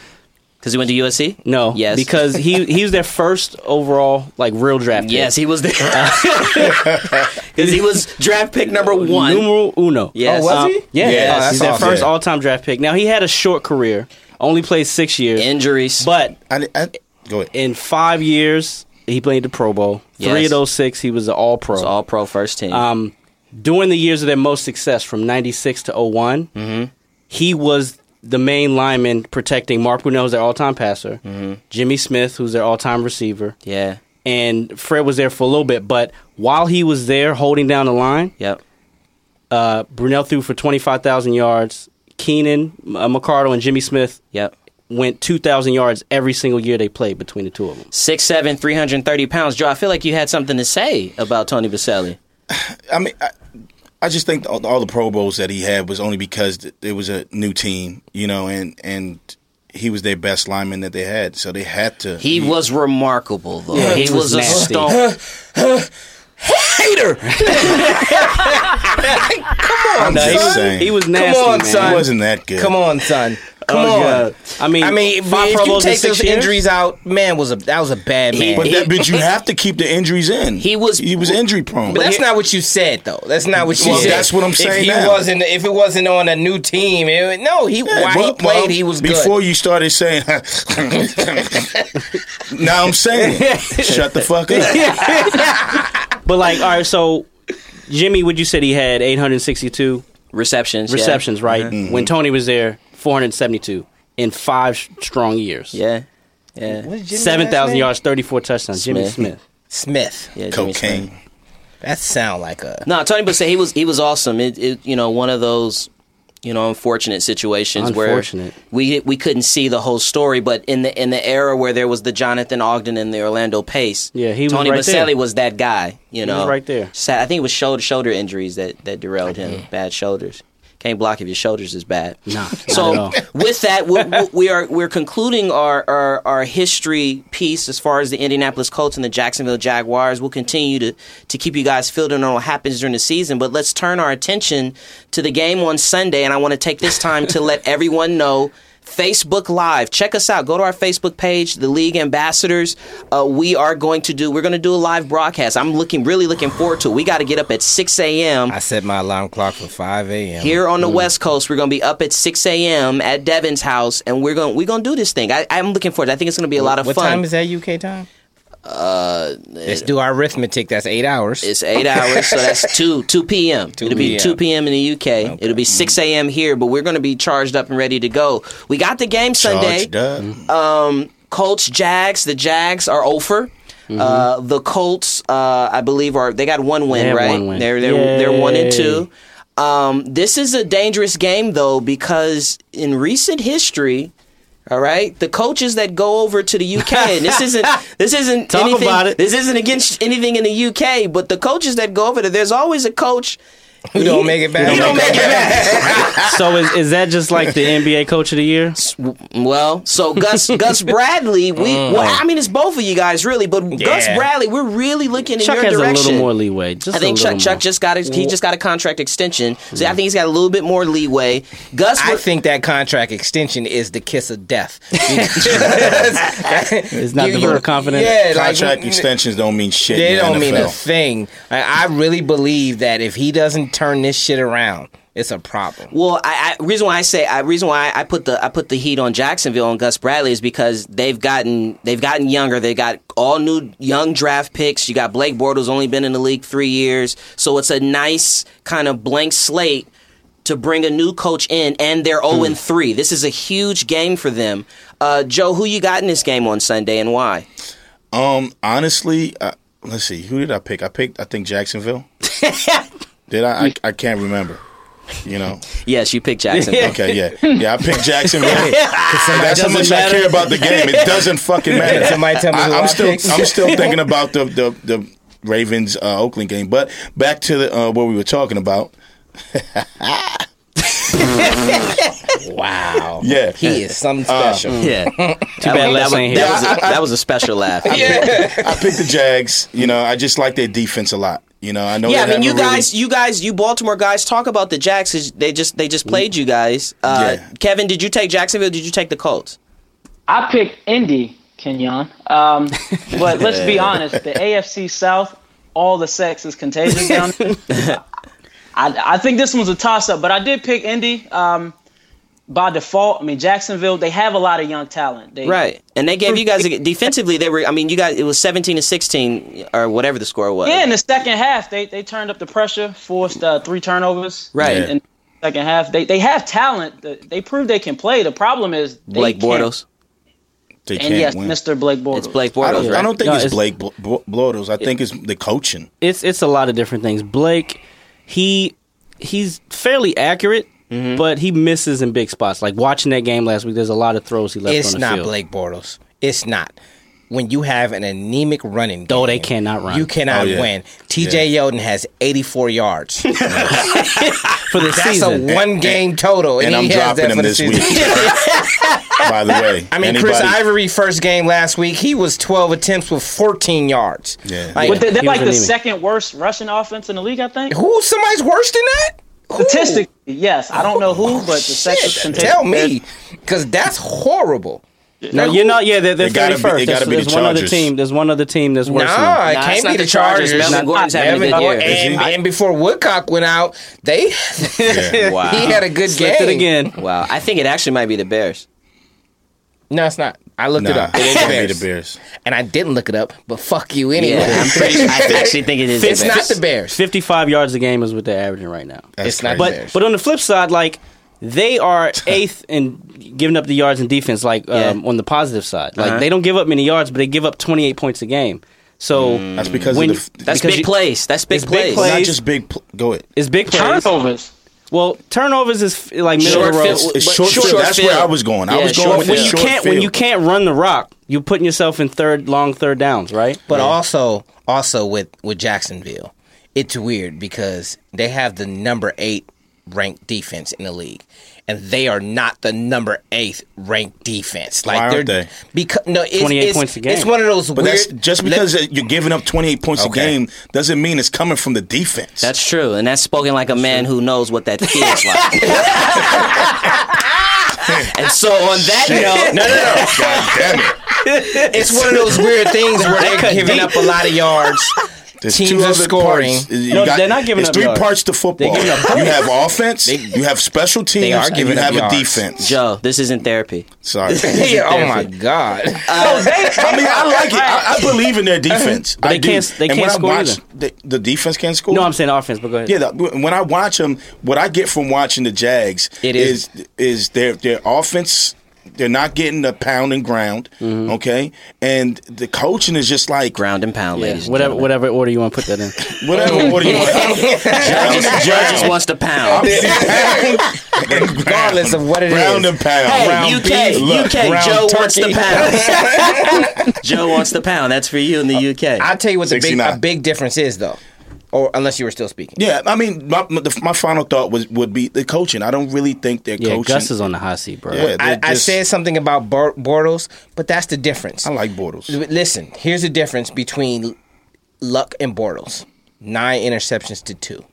Because he went to USC. no, Yes. because he he was their first overall like real draft. pick. Yes, he was there. Because he was draft pick number one. Numero uno. Yes. Oh, was Um, he? yeah, Yes. Oh, that's he's their awesome. first all-time draft pick. Now he had a short career, only played six years, Injuries. but I, I, go ahead. in five years he played the Pro Bowl. Three of those six, he was an All-Pro. It's all pro first team. um, during the years of their most success, from '96 to one Mm-hmm. he was the main lineman protecting Mark Brunell, who's their all-time passer, Mm-hmm. Jimmy Smith, who's their all-time receiver, yeah. and Fred was there for a little bit. But while he was there holding down the line, Yep. uh, Brunell threw for 25,000 yards, Keenan, uh, McCardell, and Jimmy Smith Yep. went 2,000 yards every single year they played between the two of them. Six seven, three hundred thirty pounds. Joe, I feel like you had something to say about Tony Boselli. I mean, I, I just think all, all the Pro Bowls that he had was only because it was a new team, you know, and and he was their best lineman that they had, so they had to. He was remarkable, though. Yeah, he, he was, was a nasty. stone. Hater. I'm No, he, was, saying. he was Come on, man. son. He wasn't that good. Come on, son. Come Oh, on. God. I mean, I mean, five if you Bowls in take those years? injuries out, man was a that was a bad man. But that, but you have to keep the injuries in. He was- he was injury prone. But that's not what you said, though. That's not what you Well, said. that's what I'm If saying he now. wasn't, if it wasn't on a new team, it, no, he Yeah, while he played, well, he was before good. you started saying. now I'm saying, shut the fuck up. But like, all right, so Jimmy, would you said he had 862 Receptions. yeah. receptions, right? Mm-hmm. When Tony was there, 472 in five strong years. Yeah. Yeah. What's Jimmy's Seven last thousand name? yards, thirty-four touchdowns. Jimmy Smith. Smith. Smith. Yeah. Jimmy Smith. Cocaine. That sound like a. No, Tony Boselli, he was he was awesome. It, it you know one of those you know unfortunate situations Unfortunate. where we we couldn't see the whole story, but in the in the era where there was the Jonathan Ogden and the Orlando Pace, Yeah, he was Tony right Boselli there. was that guy. You know, was right there. I think it was shoulder shoulder injuries that that derailed him. Bad shoulders. Can't block if your shoulders is bad. Nah, So with that, we, we are we're concluding our, our our history piece as far as the Indianapolis Colts and the Jacksonville Jaguars. We'll continue to to keep you guys filled in on what happens during the season, but let's turn our attention to the game on Sunday. And I want to take this time to let everyone know. Facebook Live. Check us out. Go to our Facebook page, the League Ambassadors. Uh, we are going to do. We're going to do a live broadcast. I'm looking, really looking forward to. it. We got to get up at 6 a.m. I set my alarm clock for five a.m. Here on the West Coast, we're gonna be up at 6 a.m. at Devin's house, and we're gonna we're gonna do this thing. I, I'm looking forward. I think it's gonna be a lot of What fun. What time is that UK time? Uh, let's do our arithmetic. That's eight hours. It's eight hours, so that's two two p.m. 2 It'll be p.m. two p.m. in the UK. It'll be six a.m. here, but we're gonna be charged up and ready to go. We got the game Sunday. Charged up. Um, Colts, Jags. The Jags are over. Uh, the Colts, uh, I believe, are they got one win, They right? one win. They're they're they're one and two. Um, this is a dangerous game though because in recent history. All right, the coaches that go over to the UK, and this isn't this isn't Talk anything, about it. This isn't against anything in the UK, but the coaches that go over there, there's always a coach Who don't make it back? He don't make it back. so is, is that just like the NBA Coach of the Year? Well, so Gus Gus Bradley, we mm. well, I mean it's both of you guys really, but Gus Bradley, we're really looking in Chuck your has direction. a little more leeway. Just I think Chuck little Chuck just got a, he just got a contract extension, so I mm. think he's got a little bit more leeway. Gus, I think that contract extension is the kiss of death. It's not the vote of confidence. Yeah, like, Contract extensions don't mean shit. They in the don't mean a thing. I, I really believe that if he doesn't turn this shit around, it's a problem. Well, I, I reason why I say I reason why I put the I put the heat on Jacksonville on Gus Bradley is because they've gotten they've gotten younger. They got all new young draft picks. You got Blake Bortles only been in the league three years, so it's a nice kind of blank slate to bring a new coach in, and they're zero and three. This is a huge game for them. Uh, Joe, who you got in this game on Sunday, and why? Um, honestly, uh, let's see. Who did I pick? I picked. I think Jacksonville. did I? I? I can't remember. You know. Yes, you picked Jackson. Okay. Yeah. Yeah. I picked Jacksonville. That's how much matter. I care about the game. It doesn't fucking matter. Somebody tell me I, I am still. I'm still thinking about the the the Ravens uh, Oakland game. But back to the uh, what we were talking about. Wow. Yeah. He is something special. Yeah, too bad Les that, was, ain't that, here. was a, that was a special laugh. Yeah, I picked the Jags. You know, I just like their defense a lot. You know, I know. Yeah, I mean, you haven't really- guys, you guys, you Baltimore guys talk about the Jacks. 'cause They just they just played you guys. Uh, Yeah. Kevin, did you take Jacksonville? Did you take the Colts? I picked Indy, Kenyon. Um, but let's be honest, the AFC South, all the sex is contagious down there. I, I think this one's a toss up, but I did pick Indy um, by default. I mean, Jacksonville, they have a lot of young talent. They, Right, and they gave you guys a, defensively. They were, I mean, you guys, it was seventeen to sixteen or whatever the score was. Yeah, in the second half, they, they turned up the pressure, forced uh, three turnovers. Right. Yeah. In the second half, they they have talent. They prove they can play. The problem is they Blake can't- Bortles. They And can't yes, win. Mr. Blake Bortles. It's Blake I Bortles. don't, right? I don't think No, it's it's- Blake Bl- Bl- Bortles. I think it's the coaching. it's it's a lot of different things. Blake, he he's fairly accurate Mm-hmm. but he misses in big spots. Like watching that game last week, there's a lot of throws he left It's on the not field. Blake Bortles. It's not. When you have an anemic running game, No, they cannot run. You cannot Oh, yeah. win. TJ Yeldon has 84 yards. for the That's season. a one game total, and, and I'm dropping that him this season. week. By the way, I mean, Chris Ivory first game last week, he was 12 attempts with 14 yards. Yeah. Like, But they're, they're like the anemic. second worst rushing offense in the league, I think. who? Somebody's worse than that? Who? Statistically, yes. I don't know who, oh, but the second. Shit, contest- tell me, because that's horrible. No, you're not. Yeah, they're, they're It gotta be- first. it gotta There's, the one other team. There's one other team that's worse. Nah, than it. Nah, can't be the the Chargers. Chargers. Melvin Gordon's having a good year. Gordon- Is? And, and before Woodcock went out, they Yeah. Wow. he had a good Slipped game it again. Wow, I think it actually might be the Bears. No, it's not. I looked it up. It is it's the be Bears. the Bears. And I didn't look it up, but fuck you anyway. Yeah, I'm pretty. I actually think it is. it's the not the Bears. Fifty-five yards a game is what they're averaging right now. That's It's not crazy. But Bears. but on the flip side, like they are eighth in giving up the yards in defense. Like um, Yeah. on the positive side, like Uh-huh. they don't give up many yards, but they give up twenty-eight points a game. So That's because when- of the. That's Because big you- plays. That's big It's big plays. plays. not just big. Pl- go ahead. it's big plays. Turnovers. Well, turnovers is like middle Short of the road. field- It's short, short field. That's field. where I was going. I Yeah, was going with when you short can't field. when you can't run the rock, you're putting yourself in third long third downs, right? But also, also with with Jacksonville, it's weird because they have the number eight ranked defense in the league, and they are not the number eight ranked defense. Like Why aren't they're, they? Because no, it's, 28 it's, points a game. It's one of those But weird. that's just because you're giving up 28 points Okay. a game doesn't mean it's coming from the defense. That's true, and that's spoken like a man who knows what that feels like. and so, on that note, no, no, no. God damn it. It's one of those weird things where they're giving deep. up a lot of yards. There's Teams are scoring. Parts. You No, they're not giving it's up three yards. parts to football. They're giving up you have offense, you have special teams, are and giving you up have yards. a defense. Joe, this isn't therapy. Sorry. Yeah, oh my god. Uh, I mean, I like it. I, I believe in their defense. But I they do. can't- they and can't when score I watch, either. the, the defense can't score. No, I'm saying offense, but go ahead. Yeah, the, when I watch them, what I get from watching the Jags It is- is is their their offense. They're not getting the pound and ground, Mm-hmm. okay, and the coaching is just like Ground and pound, Yeah, ladies. and whatever gentlemen. whatever order you want to put that in. whatever. What do you want? Judges, judges wants to pound. Regardless of what it is. Ground and pound. Hey, Round UK, beef, look, UK. round Joe wants the pound. Joe wants the pound. That's for you in the UK. I'll tell you what the big, a big difference is, though. Or unless you were still speaking. Yeah, I mean, my, my, the, my final thought was would be the coaching. I don't really think they're Yeah, coaching. Gus is on the hot seat, bro. Yeah, I, they're I said something about Bortles, but that's the difference. I like Bortles. Listen, here's the difference between Luck and Bortles. Nine interceptions to two.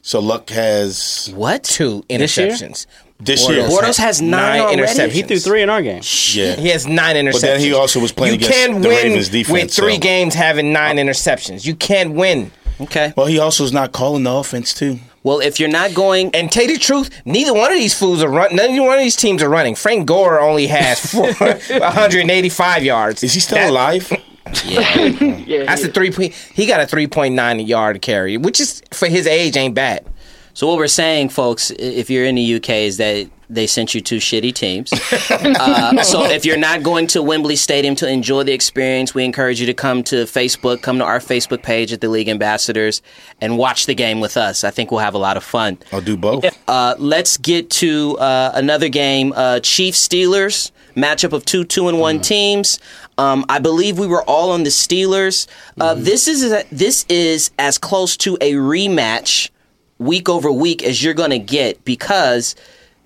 So Luck has what? Two This year? interceptions. this year. Bortles has nine already? interceptions. He threw three in our game. Yeah, He has nine interceptions. But then he also was playing you against can't the win Ravens defense, with three so- games having nine interceptions. You can't win. Okay. Well, he also is not calling the offense too. Well, if you're not going, And tell you the truth, neither one of these fools are running. Neither one of these teams are running. Frank Gore only has 185 yards. Is he still That- alive? Yeah, That's a three point. He got a 3.9 yard carry, which is for his age ain't bad. so what we're saying, folks, if you're in the UK, is that they sent you two shitty teams. uh, so if you're not going to Wembley Stadium to enjoy the experience, we encourage you to come to Facebook, come to our Facebook page at the League Ambassadors, and watch the game with us. I think we'll have a lot of fun. I'll do both. Uh, let's get to uh, another game. Uh, Chiefs Steelers matchup of two two and one teams. Um, I believe we were all on the Steelers. Uh, This is a, this is as close to a rematch week over week as you're going to get because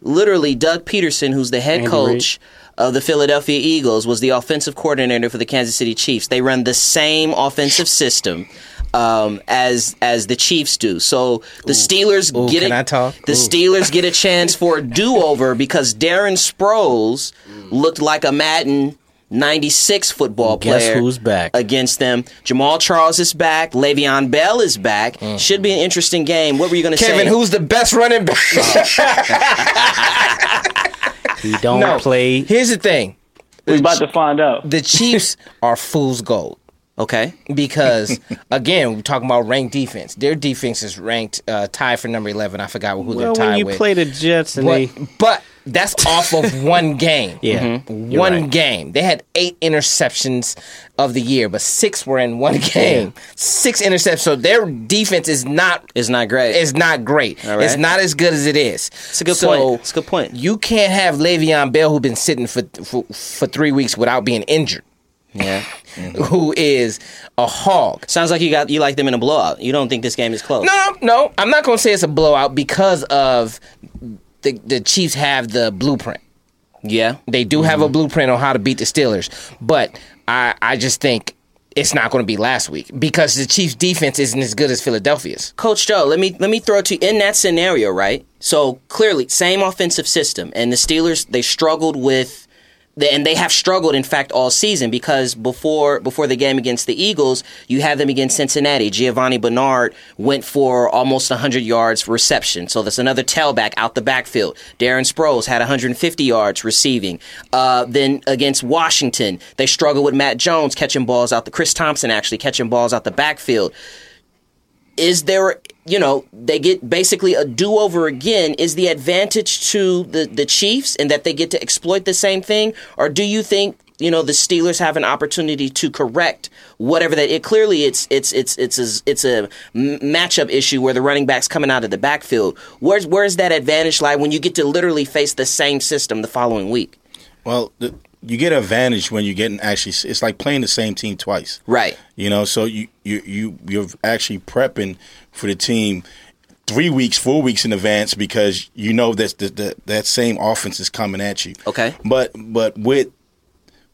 literally Doug Pederson, who's the head Andy coach. Of the Philadelphia Eagles was the offensive coordinator for the Kansas City Chiefs. They run the same offensive system um, as as the Chiefs do. So the Steelers Ooh, get. Talk? The Ooh. Steelers get a chance for a do-over because Darren Sproles looked like a Madden 96 football Guess player. who's back? Against them. Jamaal Charles is back. Le'Veon Bell is back. Should be an interesting game. What were you going to say? Mm. Kevin, who's the best running back? He don't no. play. Here's the thing: We're about to find out. the Chiefs are fool's gold. Okay. because again, we're talking about ranked defense. Their defense is ranked uh, tied for number eleven. I forgot who Well, they're tied with. when you with. play the Jets and but, they but that's off of one game. Yeah, Mhm. one right. game. They had eight interceptions of the year, but six were in one game. Six interceptions. So their defense is not It's not great. It's not great. Right. It's not as good as it is. It's a good so point. It's a good point. You can't have Le'Veon Bell, who's been sitting for, for for three weeks without being injured, yeah. who is a hog. Sounds like you got you like them in a blowout. You don't think this game is close. No, no, I'm not going to say it's a blowout because of the the Chiefs have the blueprint. Yeah. They do have a mm-hmm. blueprint on how to beat the Steelers, but I I just think it's not going to be last week because the Chiefs' defense isn't as good as Philadelphia's. Coach Joe, let me let me throw it to you in that scenario, right? So clearly, same offensive system, and the Steelers they struggled with, and they have struggled in fact all season because before before the game against the Eagles, you have them against Cincinnati. Giovani Bernard went for almost 100 yards reception, so that's another tailback out the backfield. Darren Sproles had 150 yards receiving. Uh, then against Washington, they struggled with Matt Jones catching balls out the Chris Thompson actually catching balls out the backfield is there you know they get basically a do-over again. Is the advantage to the the chiefs in that they get to exploit the same thing? Or do you think you know the steelers have an opportunity to correct whatever that it clearly it's it's it's it's a, it's a matchup issue where the running backs coming out of the backfield. Where's where's that advantage lie when you get to literally face the same system the following week? Well, the, you get an advantage when you're getting actually. It's like playing the same team twice. right You know, so you you you you're actually prepping for the team three weeks, four weeks in advance because you know that the, the, that same offense is coming at you. Okay. but but with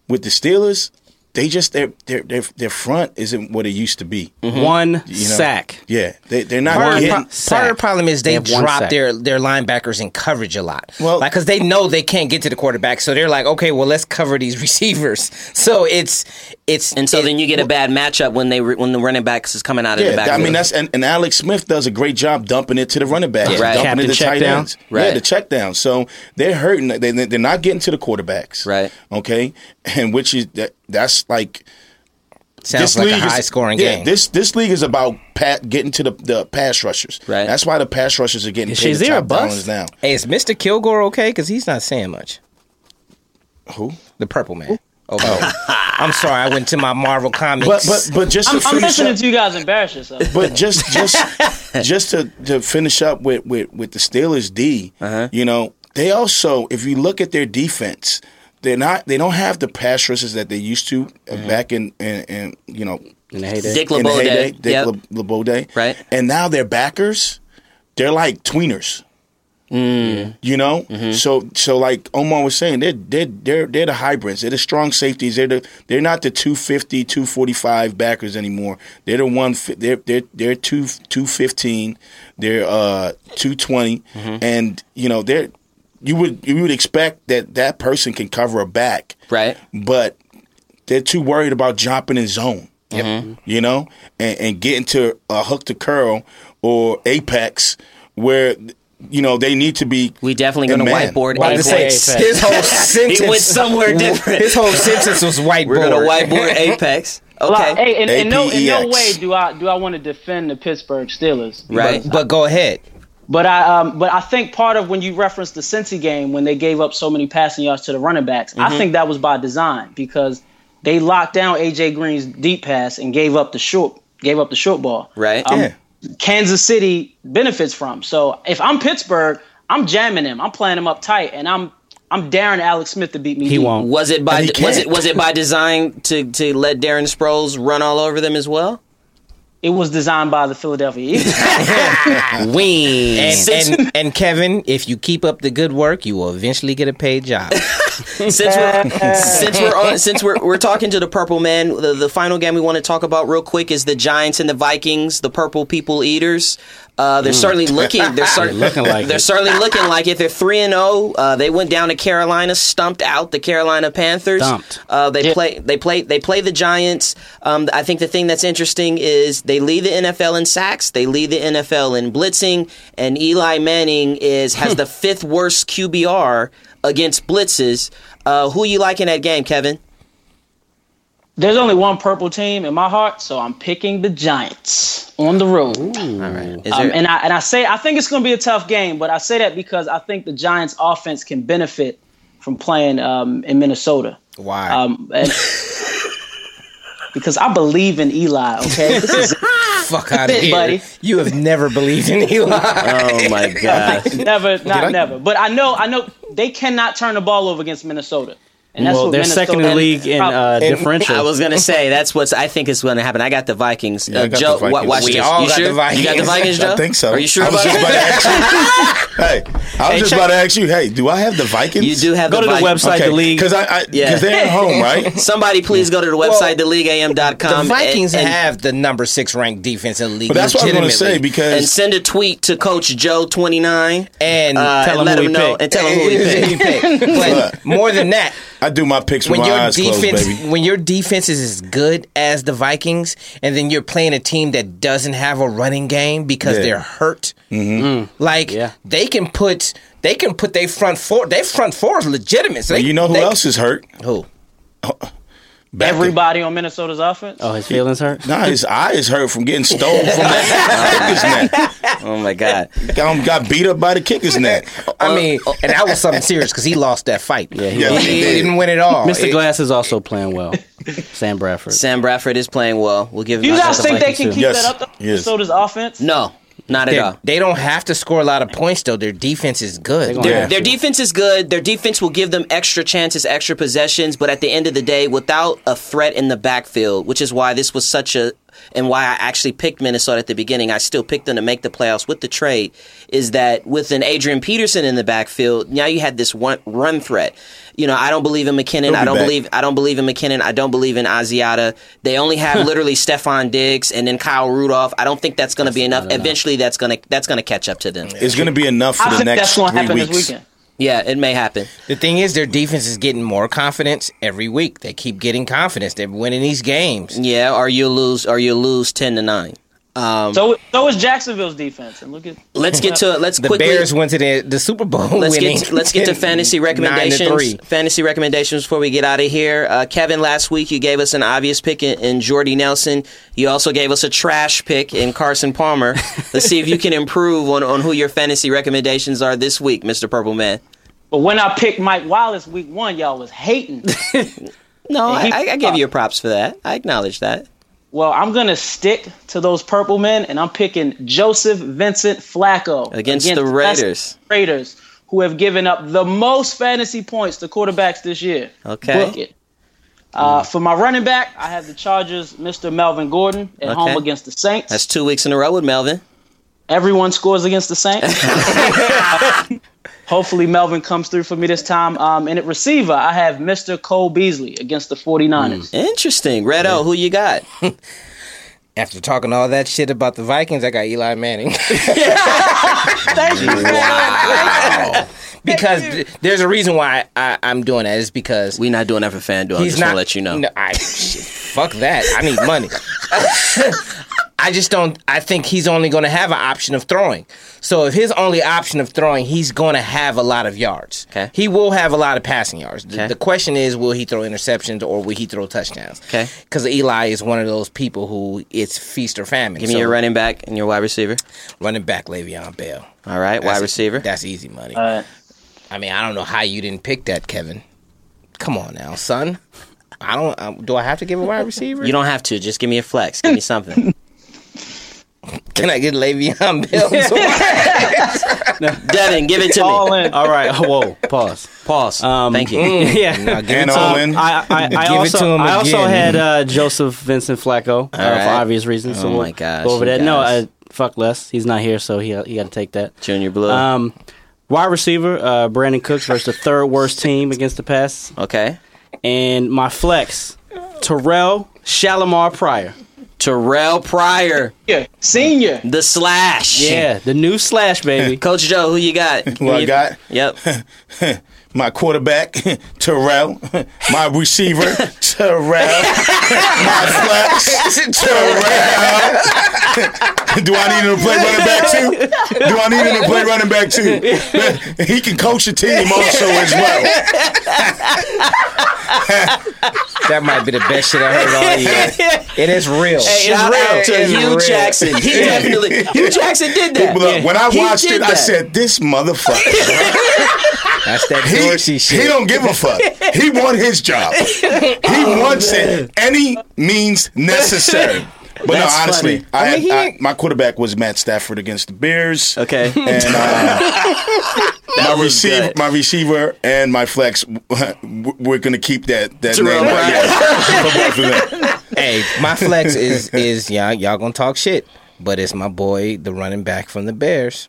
with the Steelers, they just their their their, their front isn't what it used to be. Mm-hmm. One You know? sack. Yeah, they they're not Part, of the getting. pro- part of the problem is they, They have one drop their their linebackers in coverage a lot. Well- like because they know they can't get to the quarterback, so they're like, okay, well, let's cover these receivers. So it's it's and so it- then you get a bad matchup when they re- when the running backs is coming out of the Yeah, backfield I mean that's and, and Alex Smith does a great job dumping it to the running back, Right. dumping Captain it to check tight down. ends. Right. Yeah, the check down. So they're hurting. They, they- they're not getting to the quarterbacks. Right. Okay, and which is that that's like sounds like a is- high scoring yeah, game. This this league is about pat, getting to the, the pass rushers. Right. That's why the pass rushers are getting Is paid the Shazier a top bust? dollars now. hey, is Mister Kilgrave okay? Because he's not saying much. Who? The purple man. Oh, I'm sorry. I went to my Marvel comics. But but but just I'm, to I'm listening up, to you guys embarrass yourself. but just just just to, to finish up with, with, with the Steelers D, Uh-huh. you know, they also if you look at their defense, they're not they don't have the pass rushers that they used to uh Mm-hmm. back in, in in you know In the heyday. Dick in LeBeau Day. Dick Yep. Le- LeBeau Day. Right. And now their backers, they're like tweeners. Mm. You know, Mm-hmm. so so like Omar was saying, they're they're they're they're the hybrids. They're the strong safeties. They're the they're not the 250, 245 backers anymore. They're the one. They're they're they're two two fifteen. They're uh two Mm-hmm. and you know they're you would you would expect that that person can cover a back, right but they're too worried about jumping in zone. You know, and, and getting to a hook to curl or apex where you know they need to be. we definitely going to whiteboard Well, I a was his whole sentence. He went somewhere different. His whole sentence was whiteboard. We're gonna whiteboard Apex. Well, I- Okay. hey, in, in no in no way do I do I want to defend the Pittsburgh Steelers. Right. But, but go ahead. But I um but I think part of when you reference the Cincy game when they gave up so many passing yards to the running backs, Mm-hmm. I think that was by design because they locked down AJ Green's deep pass and gave up the short gave up the short ball. Right. Um, Yeah. Kansas City benefits from. So if I'm Pittsburgh, I'm jamming him. I'm playing him up tight and I'm I'm daring Alex Smith to beat me. He deep. won't. Was it by And he was it was it by design to to let Darren Sproles run all over them as well? It was designed by the Philadelphia Eagles. Wing. And, and and Kevin, if you keep up the good work, you will eventually get a paid job. since we're since we're on since we're we're talking to the purple man, the, the final game we want to talk about real quick is the Giants and the Vikings, the purple people eaters. Uh, they're certainly looking. They're, cer- looking like they're it. certainly looking like it. They're three and zero. Uh, They went down to Carolina, stumped out the Carolina Panthers. Stumped. Uh, they Yeah. play. They play. They play the Giants. Um, I think the thing that's interesting is they lead the NFL in sacks. They lead the NFL in blitzing, and Eli Manning is has the fifth worst QBR against blitzes. Uh, who you like in that game, Kevin? There's only one purple team in my heart, so I'm picking the Giants on the road. All right. Is Um, and I and I say I think it's going to be a tough game, but I say that because I think the Giants' offense can benefit from playing um, in Minnesota. Why? Um, and- because I believe in Eli. Okay, this is Fuck out of here, buddy. You have never believed in Eli. oh my god. never, not I- never. But I know, I know they cannot turn the ball over against Minnesota. And that's well, what they're Minnesota second in the league in uh, And- differential. I was gonna say that's what I think is going to happen. I got the Vikings. Yeah, uh, got Joe, the wa- Vikings. watch We this. all you got sure? the Vikings. You got the Vikings, Joe? I think so. Are you sure I was about just about to ask you. hey, I was Hey, just check- about to ask you. Hey, do I have the Vikings? You do have the Vikings. Go the to the Vikings. website, the league. because I, I Yeah. they're at home, right? Somebody please go to the website, theleagueam.com. the Vikings and, and, have the number six ranked defense in the league. But that's what I was going to say because and send a tweet to Coach Joe twenty nine. and Uh, Tell and him let who him know and tell him who he picked. He picked. But more than that, I do my picks with when my your eyes closed, defense baby. when your defense is as good as the Vikings, and then you're playing a team that doesn't have a running game because Yeah. they're hurt, mm-hmm. like Yeah. they can put they can put their front four their front four is legitimate. So Well, you know who they- else is hurt? Who? Back Everybody on Minnesota's offense. oh, his feelings hurt. Nah, his eye is hurt from getting stole from that kicker's net. Oh my God. Got, got beat up by the kicker's net. I uh, mean, and that was something serious because he lost that fight. Yeah, he Yeah, he, he did. didn't win it all. Mr. It- Glass is also playing well. Sam Bradford. Sam Bradford is playing well. We'll give Do you guys think they can too. keep Yes. that up? Though? Yes. Minnesota's offense. No, not at they're- all. They don't have to score a lot of points though. Their defense is good. Their, their defense is good. Their defense will give them extra chances, extra possessions, but at the end of the day, without a threat in the backfield, which is why this was such a and why I actually picked Minnesota at the beginning, I still picked them to make the playoffs with the trade, is that with an Adrian Peterson in the backfield, now you had this one run threat. You know, I don't believe in McKinnon. He'll I don't back. believe I don't believe in McKinnon. I don't believe in Asiata. They only have literally Stefon Diggs and then Kyle Rudolph. I don't think that's going to be enough. Eventually, that's going to that's going to catch up to them. It's going to be enough for I the think next that's going to three happen weeks. Yeah, it may happen. The thing is, their defense is getting more confidence every week. They keep getting confidence. They're winning these games. Yeah, or you lose, or you lose ten to nine. Um, So, so is Jacksonville's defense, and look at let's get to let's The quickly. Bears went to the, the Super Bowl. Let's winning get to, let's get to fantasy nine to recommendations. three. Fantasy recommendations before we get out of here. Uh, Kevin, last week you gave us an obvious pick in, in Jordy Nelson. You also gave us a trash pick in Carson Palmer. Let's see if you can improve on, on who your fantasy recommendations are this week, Mister Purple Man. But when I picked Mike Wallace week one, y'all was hating. No, I, He- I, I give you props for that. I acknowledge that. Well, I'm gonna stick to those purple men, and I'm picking Joseph Vincent Flacco Against the Raiders. Raiders, who have given up the most fantasy points to quarterbacks this year. Okay. Uh, for my running back, I have the Chargers, Mr. Melvin Gordon, at Okay. home against the Saints. That's two weeks in a row with Melvin. Everyone scores against the Saints. Hopefully, Melvin comes through for me this time. Um, and at receiver, I have Mr. Cole Beasley against the 49ers. Interesting. Red O, who you got? After talking all that shit about the Vikings, I got Eli Manning. Thank you. because th- there's a reason why I, I'm doing that. Is because we're not doing that for FanDuel. I'm just not. gonna let you know. No, I, fuck that. I need money. I just don't. I think he's only going to have an option of throwing. So if his only option of throwing, he's going to have a lot of yards. Okay. He will have a lot of passing yards. The, Okay. the question is, will he throw interceptions or will he throw touchdowns? Okay. Because Eli is one of those people who it's feast or famine. Give me So, your running back and your wide receiver. running back, Le'Veon Bell. All right, wide That's- receiver. That's easy money. Uh, I mean, I don't know how you didn't pick that, Kevin. Come on now, son. I don't. Um, do I have to give a wide receiver? You don't have to. Just give me a flex. Give me something. Can I get Le'Veon Bell? Devin, give it to all me. in. All right. Whoa. Pause. Pause. Um, Thank you. yeah. Now give And it to all him. in. I, I, I Give it also, to him I also again. had uh, Joseph Vincent Flacco uh, right. for obvious reasons. So Oh we'll my gosh, Go over you that. No, guys. I, fuck less. He's not here, so he he got to take that. Junior Blue. Um, wide receiver uh, Brandin Cooks versus the third worst team against the pass, okay. and my flex Terrelle Shalimar Pryor. Terrelle Pryor, Senior. Senior. the slash. Yeah, the new slash baby. Coach Joe, who you got? Who I got? Yep. my quarterback, Terrelle, my receiver, Terrelle, my flex, Terrelle. Do I need him to play running back too? Do I need him to play running back too? He can coach a team also as well. That might be the best shit I heard all year. It is real. Hey, shout It's real. out to It's Hue real. Jackson. He definitely Hue Jackson did that. But look, when I He watched did it, I said, "This motherfucker." That's that He, Dorsey shit. he don't give a fuck. He want his job. He wants it any means necessary. But That's no, honestly, funny. I, I had, mean, he I- my quarterback was Matt Stafford against the Bears. Okay. And uh, my receiver, my receiver, and my flex, we're gonna keep that that Terrell name. Bryant. For both of them. Hey, my flex is is y'all y'all gonna talk shit, but it's my boy, the running back from the Bears.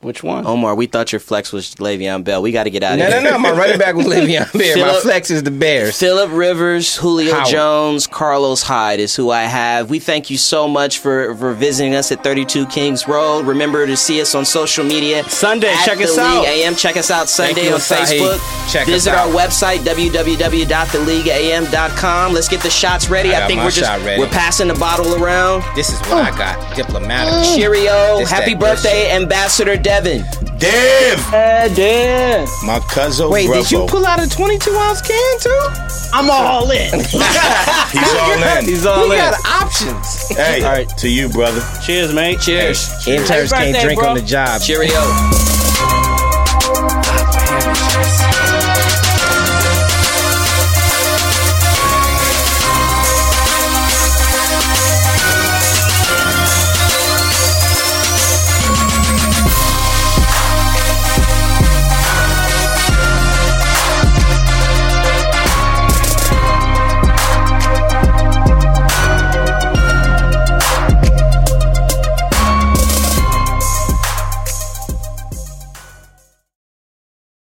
Which one? Omar, we thought your flex was Le'Veon Bell. We got to get out of No, here. no, no. No. My running back was Le'Veon Bear. My flex is the Bears. Philip Rivers, Julio Howard. Jones, Carlos Hyde is who I have. We thank you so much for, for visiting us at 32 Kings Road. Remember to see us on social media. Sunday, at check the us League out. AM. Check us out Sunday you, on Asahi. Facebook. Check us Visit our website, www.theleagueam.com. Let's get the shots ready. I I, think we're just ready. we're passing the bottle around. This is what I got. Diplomatic. Cheerio. This Happy that good birthday, Ambassador Devin. Dev, Yeah, damn. my cousin. Wait, did you pull out a 22 ounce can too? I'm all in. He's all in. He's all We in. got options. Hey, All right. to you, brother. Cheers, mate. Cheers. Interns Happy can't birthday, drink bro. on the job. Cheerio.